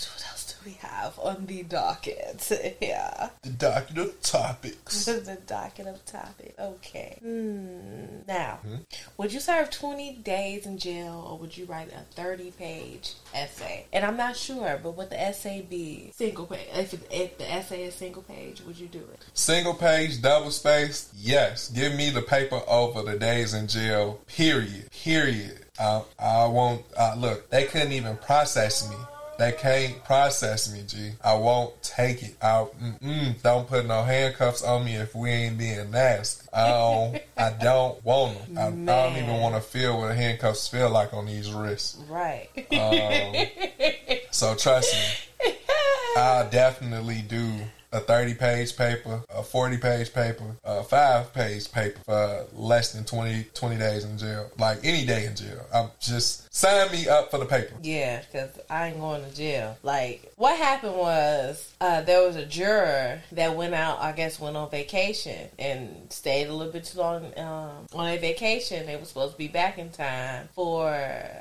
What else do we have on the docket? yeah. The docket of topics. the docket of topics. Okay. Hmm. Now, Hmm? would you serve 20 days in jail or would you write a 30 page essay? And I'm not sure, but would the essay be single page? If, it, if the essay is single page, would you do it? Single page, double spaced. Yes. Give me the paper over the days in jail. Period. Period. I, I won't. Uh, look, they couldn't even process me. They can't process me, G. I won't take it. I don't put no handcuffs on me if we ain't being nasty. I don't. I don't want them. I, I don't even want to feel what handcuffs feel like on these wrists. Right. Um, so trust me, I definitely do a 30 page paper, a 40 page paper, a 5 page paper for less than 20, 20 days in jail. Like any day in jail. I'm just sign me up for the paper. Yeah, because I ain't going to jail. Like, what happened was uh, there was a juror that went out, I guess, went on vacation and stayed a little bit too long um, on a vacation. They were supposed to be back in time for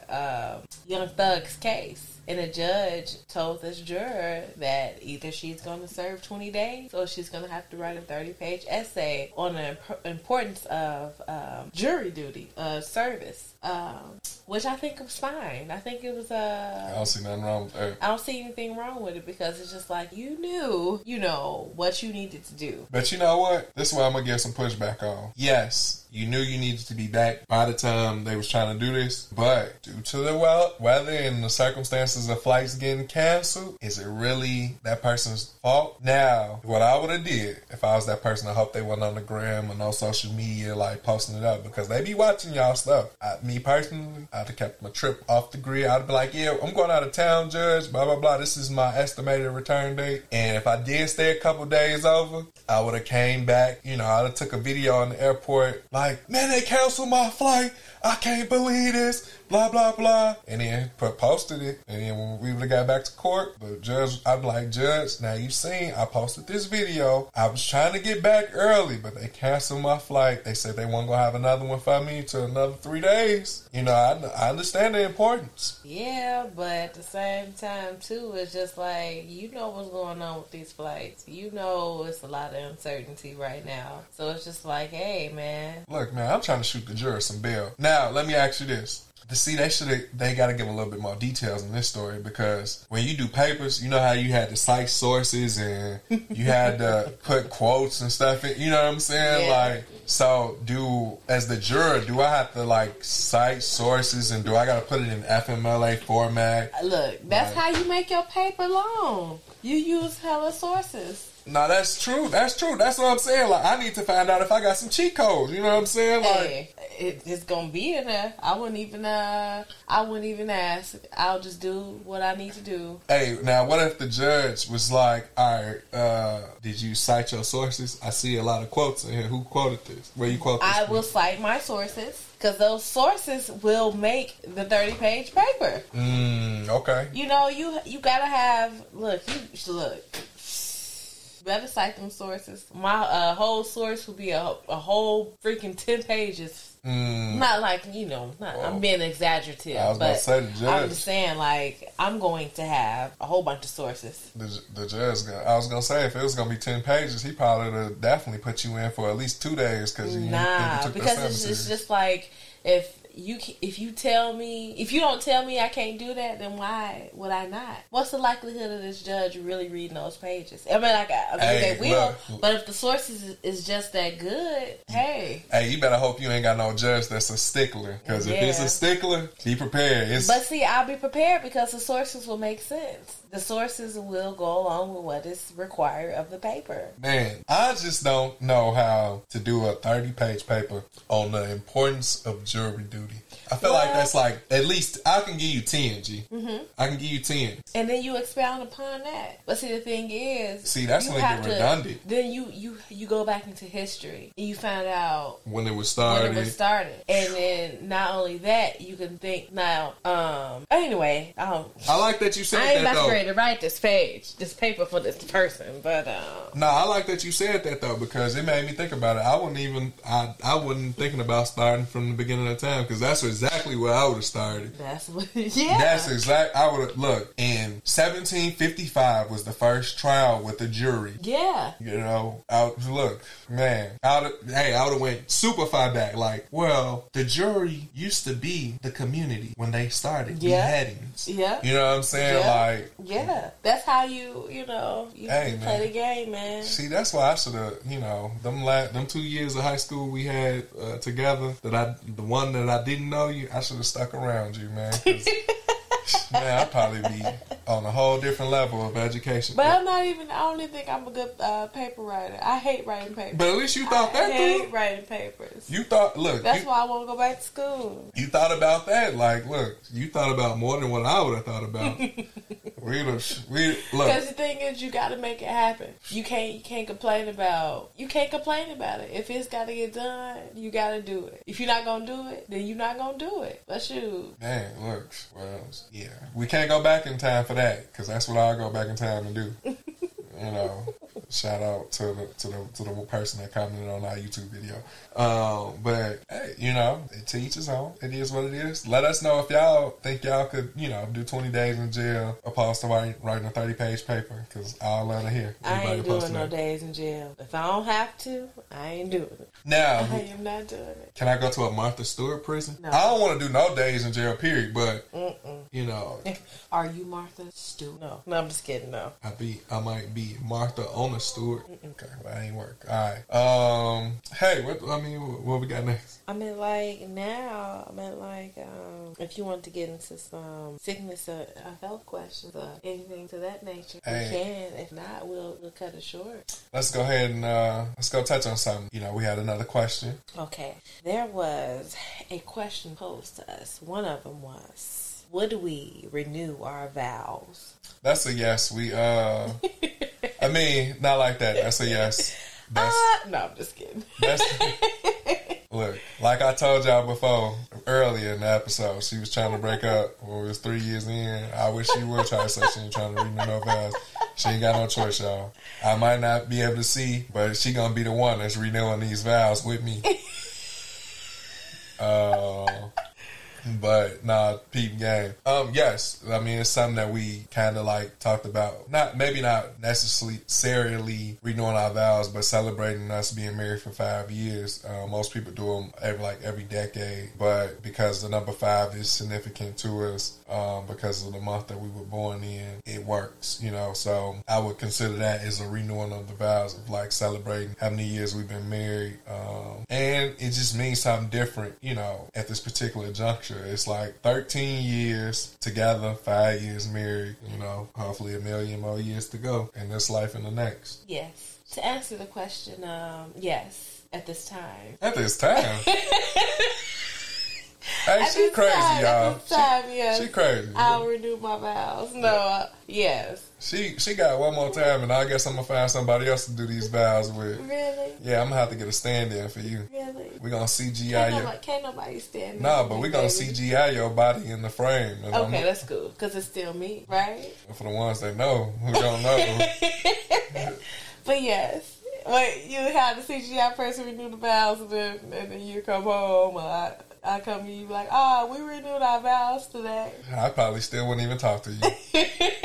um, Young Thug's case. And the judge told this juror that either she's going to serve 20 days or she's going to have to write a 30 page essay on the imp- importance of um, jury duty, uh, service, um, which I think was fine. I think it was I uh, don't see nothing wrong. I don't see anything wrong with it because it's just like you knew, you know, what you needed to do. But you know what? This is what I'm gonna get some pushback on. Yes, you knew you needed to be back by the time they was trying to do this, but due to the weather and the circumstances of flights getting canceled, is it really that person's fault? Now, what I would have did if I was that person, I hope they wasn't on the gram or no social media like posting it up because they be watching y'all stuff. I, me personally, I'd have kept my trip off the grid. I'd be like, yeah, I'm going out of town, judge. Blah blah blah. This is my estimated return date, and if I did stay a couple days over, I would have came back. You know, I'd have took a video in the airport. like, man, they canceled my flight. I can't believe this. Blah blah blah. And then put posted it. And then when we would have got back to court, the judge, I'm like, Judge, now you've seen I posted this video. I was trying to get back early, but they canceled my flight. They said they weren't gonna have another one for me to another three days. You know, I, I understand the importance. Yeah, but at the same time too, it's just like you know what's going on with these flights. You know it's a lot of uncertainty right now. So it's just like, hey man. Look, man, I'm trying to shoot the juror some bail. Now, let me ask you this. To see, they should they got to give a little bit more details in this story because when you do papers, you know how you had to cite sources and you had to put quotes and stuff. In, you know what I'm saying? Yeah. Like, so do as the juror, do I have to like cite sources and do I got to put it in FMLA format? Look, that's Right. how you make your paper long. You use hella sources. No, that's true. That's true. That's what I'm saying. Like, I need to find out if I got some cheat codes. You know what I'm saying? Like, Hey, it, it's gonna be in there. I wouldn't even uh I wouldn't even ask. I'll just do what I need to do. Hey, now what if the judge was like, "All right, uh, did you cite your sources? I see a lot of quotes in here. Who quoted this? Where you quote this? I from?" will cite my sources because those sources will make the thirty page paper. Mm, okay. You know, you you gotta have look. You look. Better cite them sources. My uh, whole source will be a, a whole freaking ten pages. Mm, Not like you know, not, Well, I'm being exaggerative, I was but say the I'm just saying like I'm going to have a whole bunch of sources. The, the judge. I was gonna say if it was gonna be ten pages, he probably would have definitely put you in for at least two days because you, Nah, because it's, it's just like if you if you tell me if you don't tell me I can't do that, then why would I not? What's the likelihood of this judge really reading those pages? I mean, like I, I mean, Hey, they will, look. but if the sources is, is just that good, hey. Hey, you better hope you ain't got no judge that's a stickler. Because if it's a stickler, be prepared. It's But see, I'll be prepared because the sources will make sense. The sources will go along with what is required of the paper. Man, I just don't know how to do a 30 page paper on the importance of jury duty. I feel like that's like, at least I can give you 10, G. Mm-hmm. I can give you 10. And then you expound upon that. But see, the thing is, See, that's when it get redundant. Then you you you go back into history and you find out When it was started. when it was started, and then not only that, you can think now. Um. Anyway, um, I like that you said I ain't that about to though. to write this page, this paper for this person, but um. No, I like that you said that though because it made me think about it. I wouldn't even I I wasn't thinking about starting from the beginning of time because that's exactly where I would have started. That's what. Yeah. That's exact. I would have look And 1755 was the first trial with the jury. yeah. You know, I look, man. I would hey, I would have went super far back. Like, well, the jury used to be the community when they started Yeah. beheadings. Yeah. You know what I'm saying? Yeah. Like, Yeah. That's how you you know you, Hey, you play the game, man. See, that's why I should have, you know, them la- them two years of high school we had uh, together. That I, the one that I didn't know you, I should have stuck around you, man. man, I'd probably be on a whole different level of education. But I'm not even. I don't even think I'm a good uh, paper writer. I hate writing papers. But at least you thought I that hate through. writing papers. You thought, look, That's you, why I want to go back to school. you thought about that. Like, look, you thought about more than what I would have thought about. we we look. Because the thing is, you got to make it happen. You can't. You can't complain about. You can't complain about it. If it's got to get done, you got to do it. If you're not gonna do it, then you're not gonna do it. But shoot, Man, look, well, yeah, we can't go back in time for that because that's what I'll go back in time and do. you know, shout out to the to the to the person that commented on our YouTube video. Um, but hey, you know, it teaches own. It is what it is. Let us know if y'all think y'all could, you know, do twenty days in jail opposed to writing, writing a thirty page paper because I'll let it hear. I ain't doing no that. days in jail. If I don't have to, I ain't doing it. Now, I am not doing it. can I go to a Martha Stewart prison? No. I don't want to do no days in jail. Period. But Mm-mm. you know, Are you Martha Stewart? No, no, I'm just kidding. No. I be I might be Martha on a Stewart. Okay, well, that ain't work. All right. Um. Hey, what I mean, what, we got next? I mean, like now, I mean, like um, if you want to get into some sickness or uh, health questions or anything to that nature, Hey. we can. If not, we'll we'll cut it short. Let's go ahead and uh let's go touch on something. You know, we had another question. Okay, there was a question posed to us. One of them was, "Would we renew our vows?" That's a yes. We uh, I mean, not like that. That's a yes. That's Uh, no, I'm just kidding. Look, like I told y'all before earlier in the episode, she was trying to break up when it was three years in. I wish she would try to say she ain't trying to renew no vows. She ain't got no choice, y'all. I might not be able to see, but she gonna be the one that's renewing these vows with me. Uh, but nah, peep game. Um, yes, I mean it's something that we kind of like talked about. Not maybe not necessarily renewing our vows, but celebrating us being married for five years. Uh, most people do them every like every decade, but because the number five is significant to us, um, because of the month that we were born in, it works. You know, so I would consider that as a renewing of the vows of like celebrating how many years we've been married, um, and it just means something different. You know, at this particular juncture. It's like 13 years together, five years married, you know, hopefully a million more years to go in this life and the next. Yes. To answer the question, um, yes, at this time. At this time. Hey, At she crazy, time, y'all. This time, yes. She, she crazy. I'll renew my vows. No, uh, yes. She she got one more time, and I guess I'm gonna find somebody else to do these vows with. Really? Yeah, I'm gonna have to get a stand in for you. Really? We're gonna CGI Can't your. nobody, can't nobody stand No, next but we're gonna. CGI your body in the frame. And I'm- Okay, that's cool because it's still me, right? for the ones that know who don't know. But yes, wait, you have the CGI person renew the vows, and then, and then you come home. Or I, I come to you like, oh, we renewed our vows today. I probably still wouldn't even talk to you.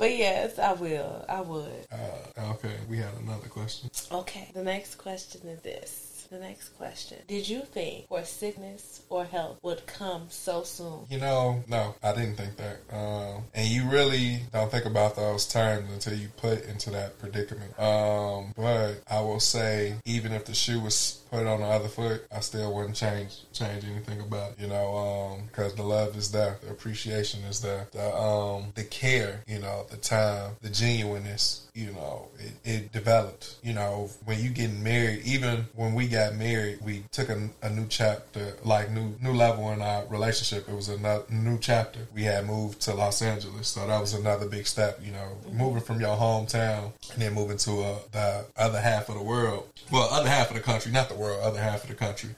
But yes, I will. I would. Uh, okay, we had another question. Okay, the next question is this. The next question. Did you think or sickness or health would come so soon? You know, no, I didn't think that. Um, and you really don't think about those terms until you put into that predicament. Um, but I will say, even if the shoe was put on the other foot, I still wouldn't change change anything about it. You know, because the love is there, the appreciation is there, the um, the care, you know, the time, the genuineness. You know, it, it developed. You know, when you getting married, even when we got married, we took a, a new chapter, like new new level in our relationship. It was a new chapter. We had moved to Los Angeles, so that was another big step. You know, moving from your hometown and then moving to uh, the other half of the world. Well, other half of the country, not the world, other half of the country.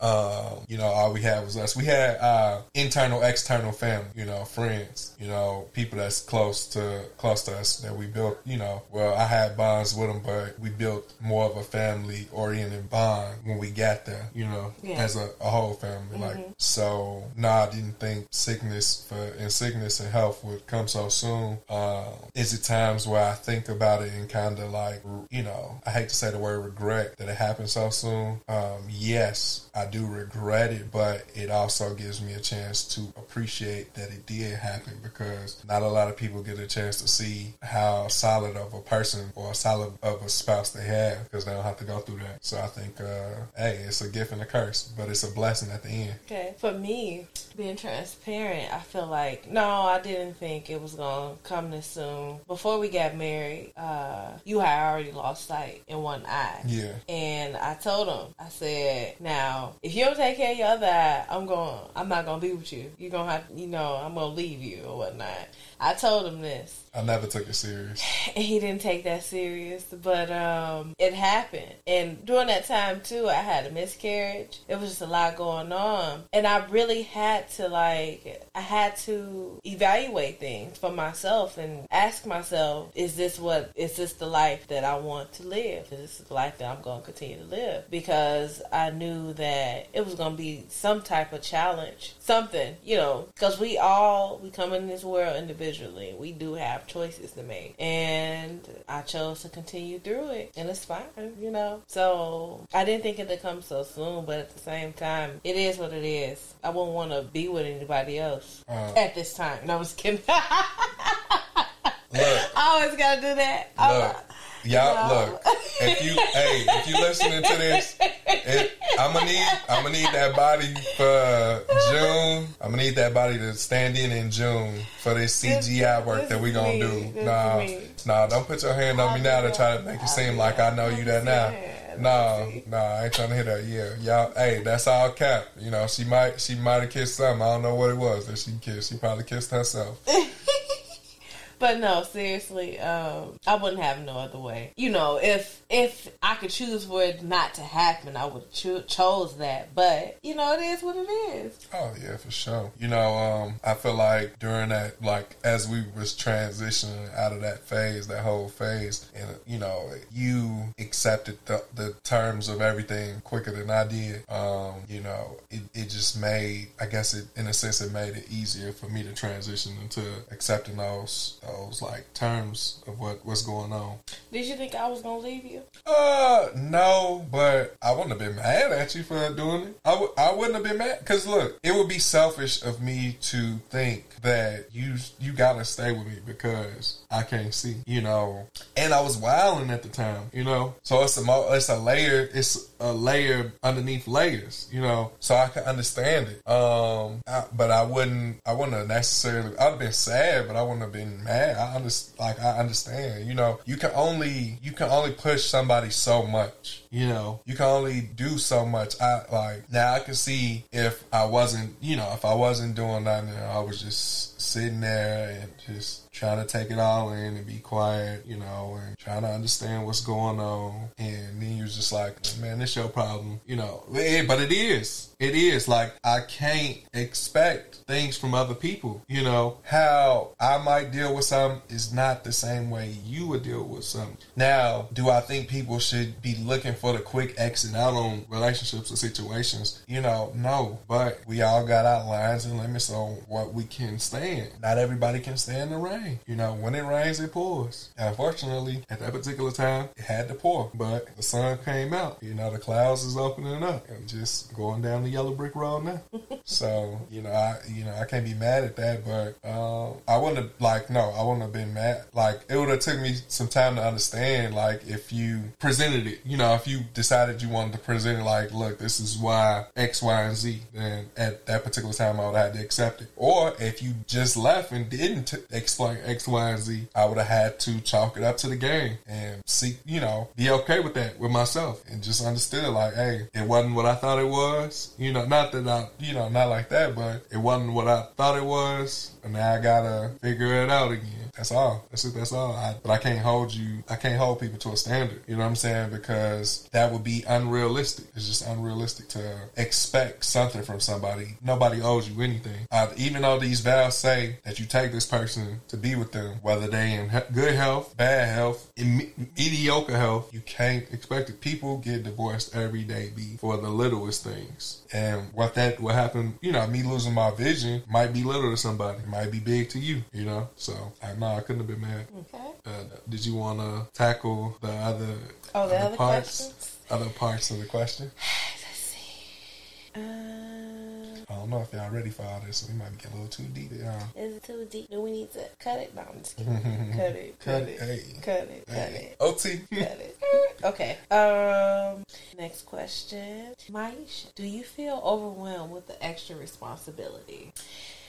Um, you know, all we had was us. We had uh, internal, external family. You know, friends. You know, people that's close to close to us that we built. You know, well, I had bonds with them, but we built more of a family oriented bond when we got there. You know, Yeah. as a, a whole family. Like so, no, I didn't think sickness for and sickness and health would come so soon. Um, is it times where I think about it and kind of like, you know, I hate to say the word regret that it happened so soon. Um, yes, I do regret it, but it also gives me a chance to appreciate that it did happen because not a lot of people get a chance to see how solid of a person or solid of a spouse they have because they don't have to go through that. So I think, uh, hey, it's a gift and a curse, but it's a blessing at the end. Okay. For me, being transparent, I feel like no, I didn't think it was gonna come this soon. Before we got married, uh, you had already lost sight in one eye. Yeah. And I told him, I said, now, if you don't take care of your other eye, I'm going, I'm not to be with you. You're to have, you know, I'm to leave you or whatnot. I told him this. I never took it serious. And he didn't take that serious, but um, it happened. And during that time too, I had a miscarriage. It was just a lot going on, and I really had to like, I had to evaluate things for myself and ask myself, is this what, is this the life that I want to live? Is this the life that I'm going to continue to live? Because I knew that it was going to be some type of challenge, something, you know, because we all we come in this world individually. We do have choices to make, and I chose to continue through it, and it's fine, you know. So I didn't think it would come so soon, but at the same time, it is what it is. I wouldn't want to be with anybody else Uh, at this time. No, I was kidding. look, I always gotta do that. Y'all, No. look. If you, hey, if you listening to this, it, I'm gonna need, I'm gonna need that body for June. I'm gonna need that body to stand in in June for this CGI work this that we gonna me. do. This is Nah, nah, don't put your hand on me now to try to make it seem like I know you that now. No, no, I ain't trying to hear that. Yeah, y'all. Hey, that's all cap. You know, she might, she might have kissed something. I don't know what it was that she kissed. She probably kissed herself. but no, seriously, um, I wouldn't have no other way. You know, if if I could choose for it not to happen, I would cho- chose that. But you know, it is what it is. Oh yeah, for sure. You know, um, I feel like during that, like as we was transitioning out of that phase, that whole phase, and you know, you accepted the, the terms of everything quicker than I did. Um, you know, it, it just made, I guess, it in a sense, it made it easier for me to transition into accepting those those like terms of what what's going on. Did you think I was gonna leave you? Uh, no, but I wouldn't have been mad at you for doing it. I w- I wouldn't have been mad because look, it would be selfish of me to think that you you gotta stay with me because I can't see, you know. And I was wilding at the time, you know. So it's a mo- it's a layer, it's a layer underneath layers, you know. So I can understand it. Um, I, but I wouldn't I wouldn't have necessarily. I'd have been sad, but I wouldn't have been mad. I understand, like I understand, you know. You can only you can only push somebody so much, you know. You can only do so much. I like now I can see if I wasn't, you know, if I wasn't doing nothing, I was just sitting there and just trying to take it all in and be quiet, you know, and trying to understand what's going on. And then you're just like, man, this your problem, you know. But it is. It is. Like, I can't expect things from other people, you know. How I might deal with something is not the same way you would deal with something. Now, do I think people should be looking for the quick exit out on relationships or situations? You know, no. But we all got our lines and limits on what we can stand. Not everybody can stand the rain. You know, when it rains, it pours. Unfortunately, at that particular time, it had to pour, but the sun came out. You know, the clouds is opening up and just going down the yellow brick road now. so, you know, I you know, I can't be mad at that, but um, I wouldn't have like no, I wouldn't have been mad. Like it would have took me some time to understand like if you presented it, you know, if you decided you wanted to present it like, look, this is why X, Y, and Z, then at that particular time I would have had to accept it. Or if you just left and didn't t- explain X, Y, and Z, I would have had to chalk it up to the game and see, you know, be okay with that with myself and just understood like, hey, it wasn't what I thought it was. You know, not that I, you know, not like that, but it wasn't what I thought it was. Now I gotta figure it out again. That's all. That's it. That's all. I, but I can't hold you. I can't hold people to a standard. You know what I'm saying? Because that would be unrealistic. It's just unrealistic to expect something from somebody. Nobody owes you anything. Uh, even though these vows say that you take this person to be with them, whether they in good health, bad health, in mediocre health, you can't expect it. People get divorced every day, be for the littlest things. And what that what happened, you know, me losing my vision might be little to somebody, might be big to you, you know. So I know I couldn't have been mad. Okay. Uh, did you want to tackle the other Oh, the other parts, questions. other parts of the question? Let's see. Um, I don't know if y'all ready for all this. We might get a little too deep. Yeah. is it too deep? Do we need to cut it? No, I'm just kidding. cut it. Cut Cut it. Hey. Cut it. Cut it. OT. Got it. Okay. Um. Next question, Maisha. Do you feel overwhelmed with the extra responsibility?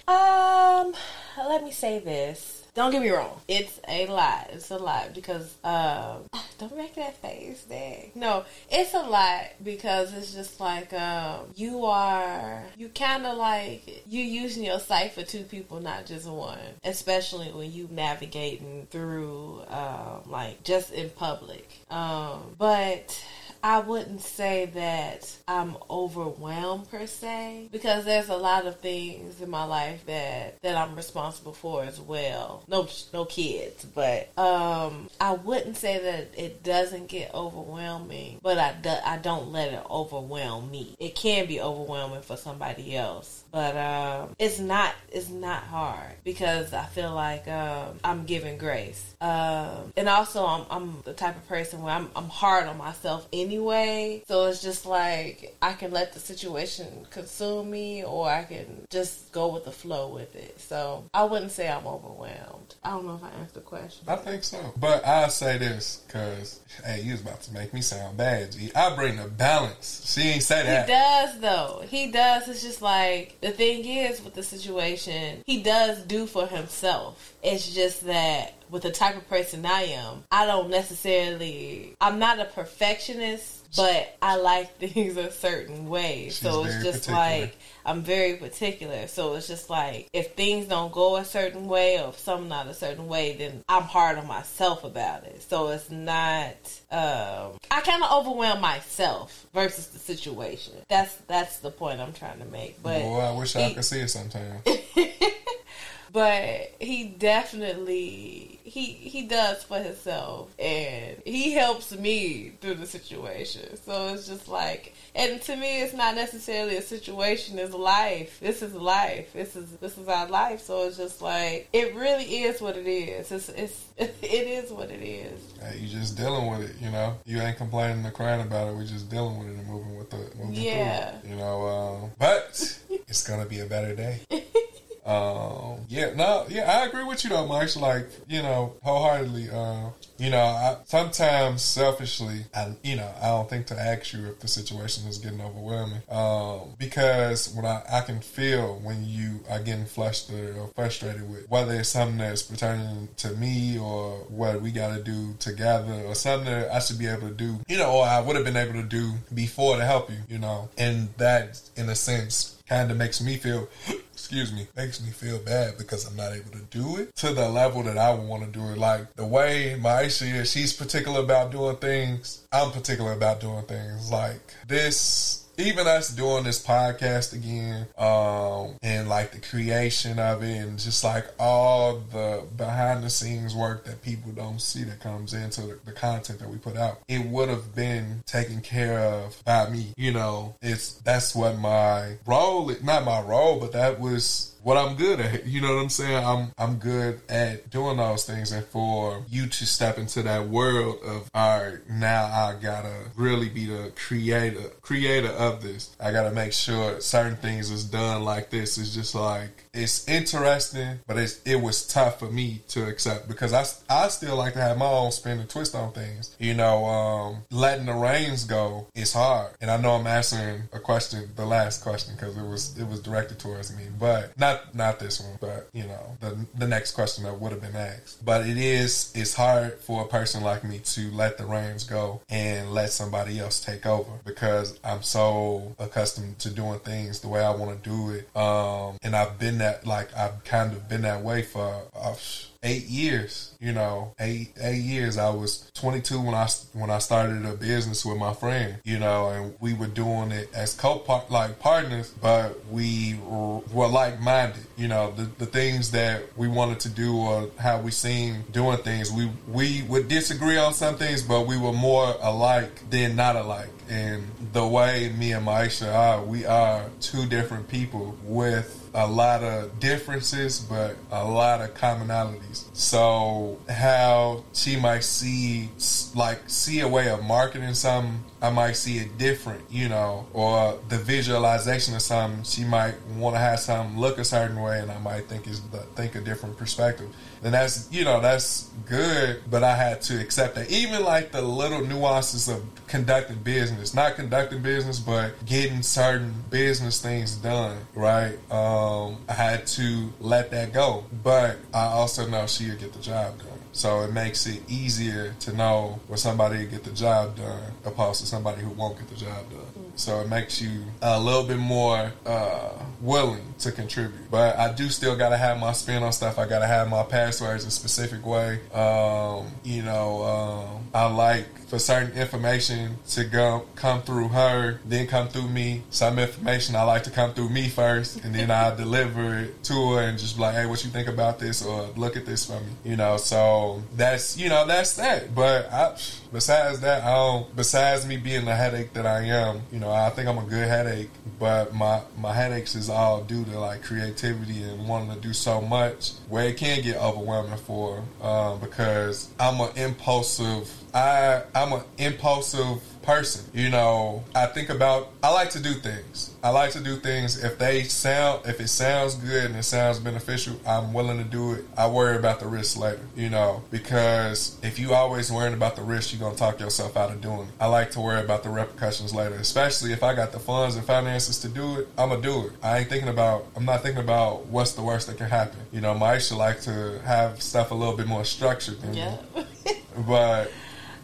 Um. Let me say this. Don't get me wrong. It's a lot. It's a lot because um. Don't make that face. Dang. No, it's a lot because it's just like um. You are. You kind of like you using your sight for two people, not just one. Especially when you navigating through um like just in public. Um. But. I wouldn't say that I'm overwhelmed per se because there's a lot of things in my life that that I'm responsible for as well. No no kids, but um I wouldn't say that it doesn't get overwhelming, but I I don't let it overwhelm me. It can be overwhelming for somebody else, but um it's not it's not hard because I feel like um I'm giving grace. Um and also I'm I'm the type of person where I'm I'm hard on myself anyway. So it's just like I can let the situation consume me or I can just go with the flow with it. So I wouldn't say I'm overwhelmed. I don't know if I answered the question. I think so. But I'll say this, because, hey, you was about to make me sound bad, G. I bring the balance. She ain't say that. He does though. He does. It's just like the thing is with the situation, he does do for himself. It's just that with the type of person I am, I don't necessarily I'm not a perfectionist, but I like things a certain way. She's so it's just particular. like I'm very particular. So it's just like if things don't go a certain way or if something not a certain way, then I'm hard on myself about it. So it's not. Um, I kind of overwhelm myself versus the situation. That's that's the point I'm trying to make. But Boy, I wish I could see it sometime. but he definitely he he does for himself and he helps me through the situation so it's just like and to me it's not necessarily a situation it's life this is life this is this is our life so it's just like it really is what it is it's it's it is what it is Hey, you just dealing with it, you know. You ain't complaining or crying about it. We're just dealing with it and moving with the moving Yeah. through it. You know, um, but it's gonna be a better day. Um, yeah, no, yeah, I agree with you though, Mike. Like, you know, wholeheartedly. Uh, you know, I, sometimes selfishly, I, you know, I don't think to ask you if the situation is getting overwhelming. Um, because when I, I can feel when you are getting flustered or frustrated with whether it's something that's pertaining to me or what we got to do together or something that I should be able to do, you know, or I would have been able to do before to help you, you know, and that in a sense kind of makes me feel excuse me makes me feel bad because i'm not able to do it to the level that i want to do it. Like the way maisha is she's particular about doing things i'm particular about doing things. Like this even us doing this podcast again um and like the creation of it and just like all the behind the scenes work that people don't see that comes into the, the content that we put out it would have been taken care of by me you know? It's that's what my role not my role but that was what I'm good at. You know what I'm saying? I'm I'm good at doing those things, and for you to step into that world of all right, now I gotta really be the creator creator of this. I gotta make sure certain things is done like this. It's just like it's interesting, but it's it was tough for me to accept because I I still like to have my own spin and twist on things. You know, um, letting the reins go is hard, and I know I'm answering a question, the last question, because it was it was directed towards me, but not not this one, but you know the the next question that would have been asked. But it is it's hard for a person like me to let the reins go and let somebody else take over because I'm so accustomed to doing things the way I want to do it, um, and I've been that like I've kind of been that way for. Uh, eight years. You know, eight eight years. I was 22 when I when I started a business with my friend. You know, and we were doing it as co like partners, but we were like minded. You know, the the things that we wanted to do or how we seen doing things. We we would disagree on some things, but we were more alike than not alike. And the way me and Maisha are, we are two different people with a lot of differences, but a lot of commonalities. So how she might see, like, see a way of marketing something, I might see it different, you know, or the visualization of something, she might want to have something look a certain way, and I might think is think a different perspective. And that's, you know, that's good, but I had to accept that. Even like the little nuances of conducting business, not conducting business, but getting certain business things done, right? Um, I had to let that go. But I also know she'll get the job done. So it makes it easier to know when somebody get the job done opposed to somebody who won't get the job done. So it makes you a little bit more uh, willing to contribute. But I do still got to have my spin on stuff. I got to have my passwords a specific way. Um, you know, um, I like for certain information to go come through her, then come through me. Some information I like to come through me first, and then I deliver it to her and just be like, hey, what you think about this, or look at this for me. You know, so that's you know that's that. But I, besides that, I don't. Besides me being the headache that I am, you know, I think I'm a good headache. But my my headaches is all due to like creativity and wanting to do so much, where it can get overwhelming for um, because I'm an impulsive. I I'm an impulsive person. You know, I think about I like to do things. I like to do things if they sound if it sounds good and it sounds beneficial, I'm willing to do it. I worry about the risk later, you know, because if you always worrying about the risk, you're gonna talk yourself out of doing it. I like to worry about the repercussions later, especially if I got the funds and finances to do it, I'm gonna do it. I ain't thinking about I'm not thinking about what's the worst that can happen. You know, Maisha like to have stuff a little bit more structured than Yeah. me. But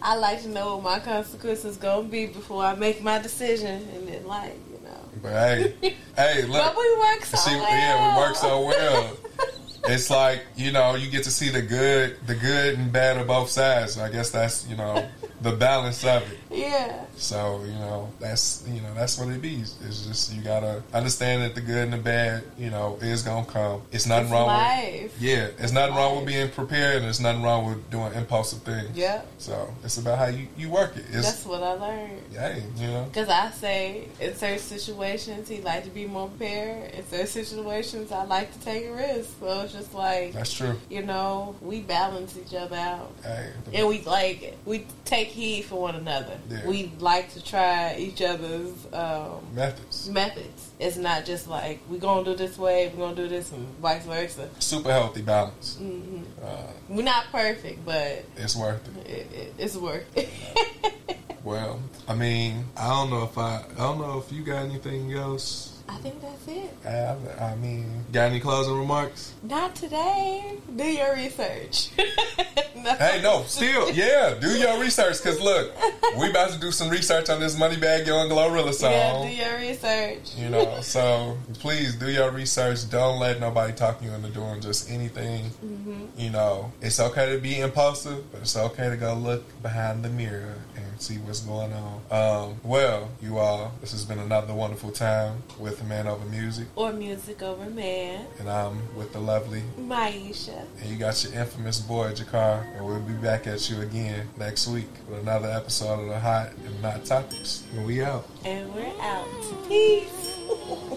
I like to know what my consequences gonna be before I make my decision, and then like you know. But hey, hey, look. But we work so See, well. yeah, we work so well. it's like you know you get to see the good, the good and bad of both sides. I guess that's you know the balance of it. yeah. So you know that's you know that's what it be. It's just you gotta understand that the good and the bad you know is gonna come. It's nothing It's wrong. life. with Yeah, it's nothing wrong with being prepared, and there's nothing wrong with doing impulsive things. Yeah. So it's about how you you work it. It's That's what I learned. Yeah, you know. Because I say in certain situations he like to be more prepared. In certain situations I like to take a risk. So it's just like That's true. you know we balance each other out. Hey, And we like we take heed for one another. Yeah. We like to try each other's um, methods. methods. It's not just like we're gonna do this way, we're gonna do this, and vice versa. Super healthy balance. hmm Uh, We're not perfect, but it's worth it. it, it, it's worth it. Well, I mean, I don't know if I, I don't know if you got anything else. I think that's it. I, I mean, got any closing remarks? Not today. Do your research. Hey, no, still, yeah, do your research because look, we about to do some research on this Moneybag Young GloRilla song. Yeah, do your research. You know, so please do your research. Don't let nobody talk you into doing just anything. Mm-hmm. You know, it's okay to be impulsive, but it's okay to go look behind the mirror see what's going on. Um, well, you all, this has been another wonderful time with Man Over Music, Or music over man. and I'm with the lovely, Maisha. and you got your infamous boy Jakar, and we'll be back at you again next week with another episode of the Hot and Not Topics. And we out. And we're out. Peace.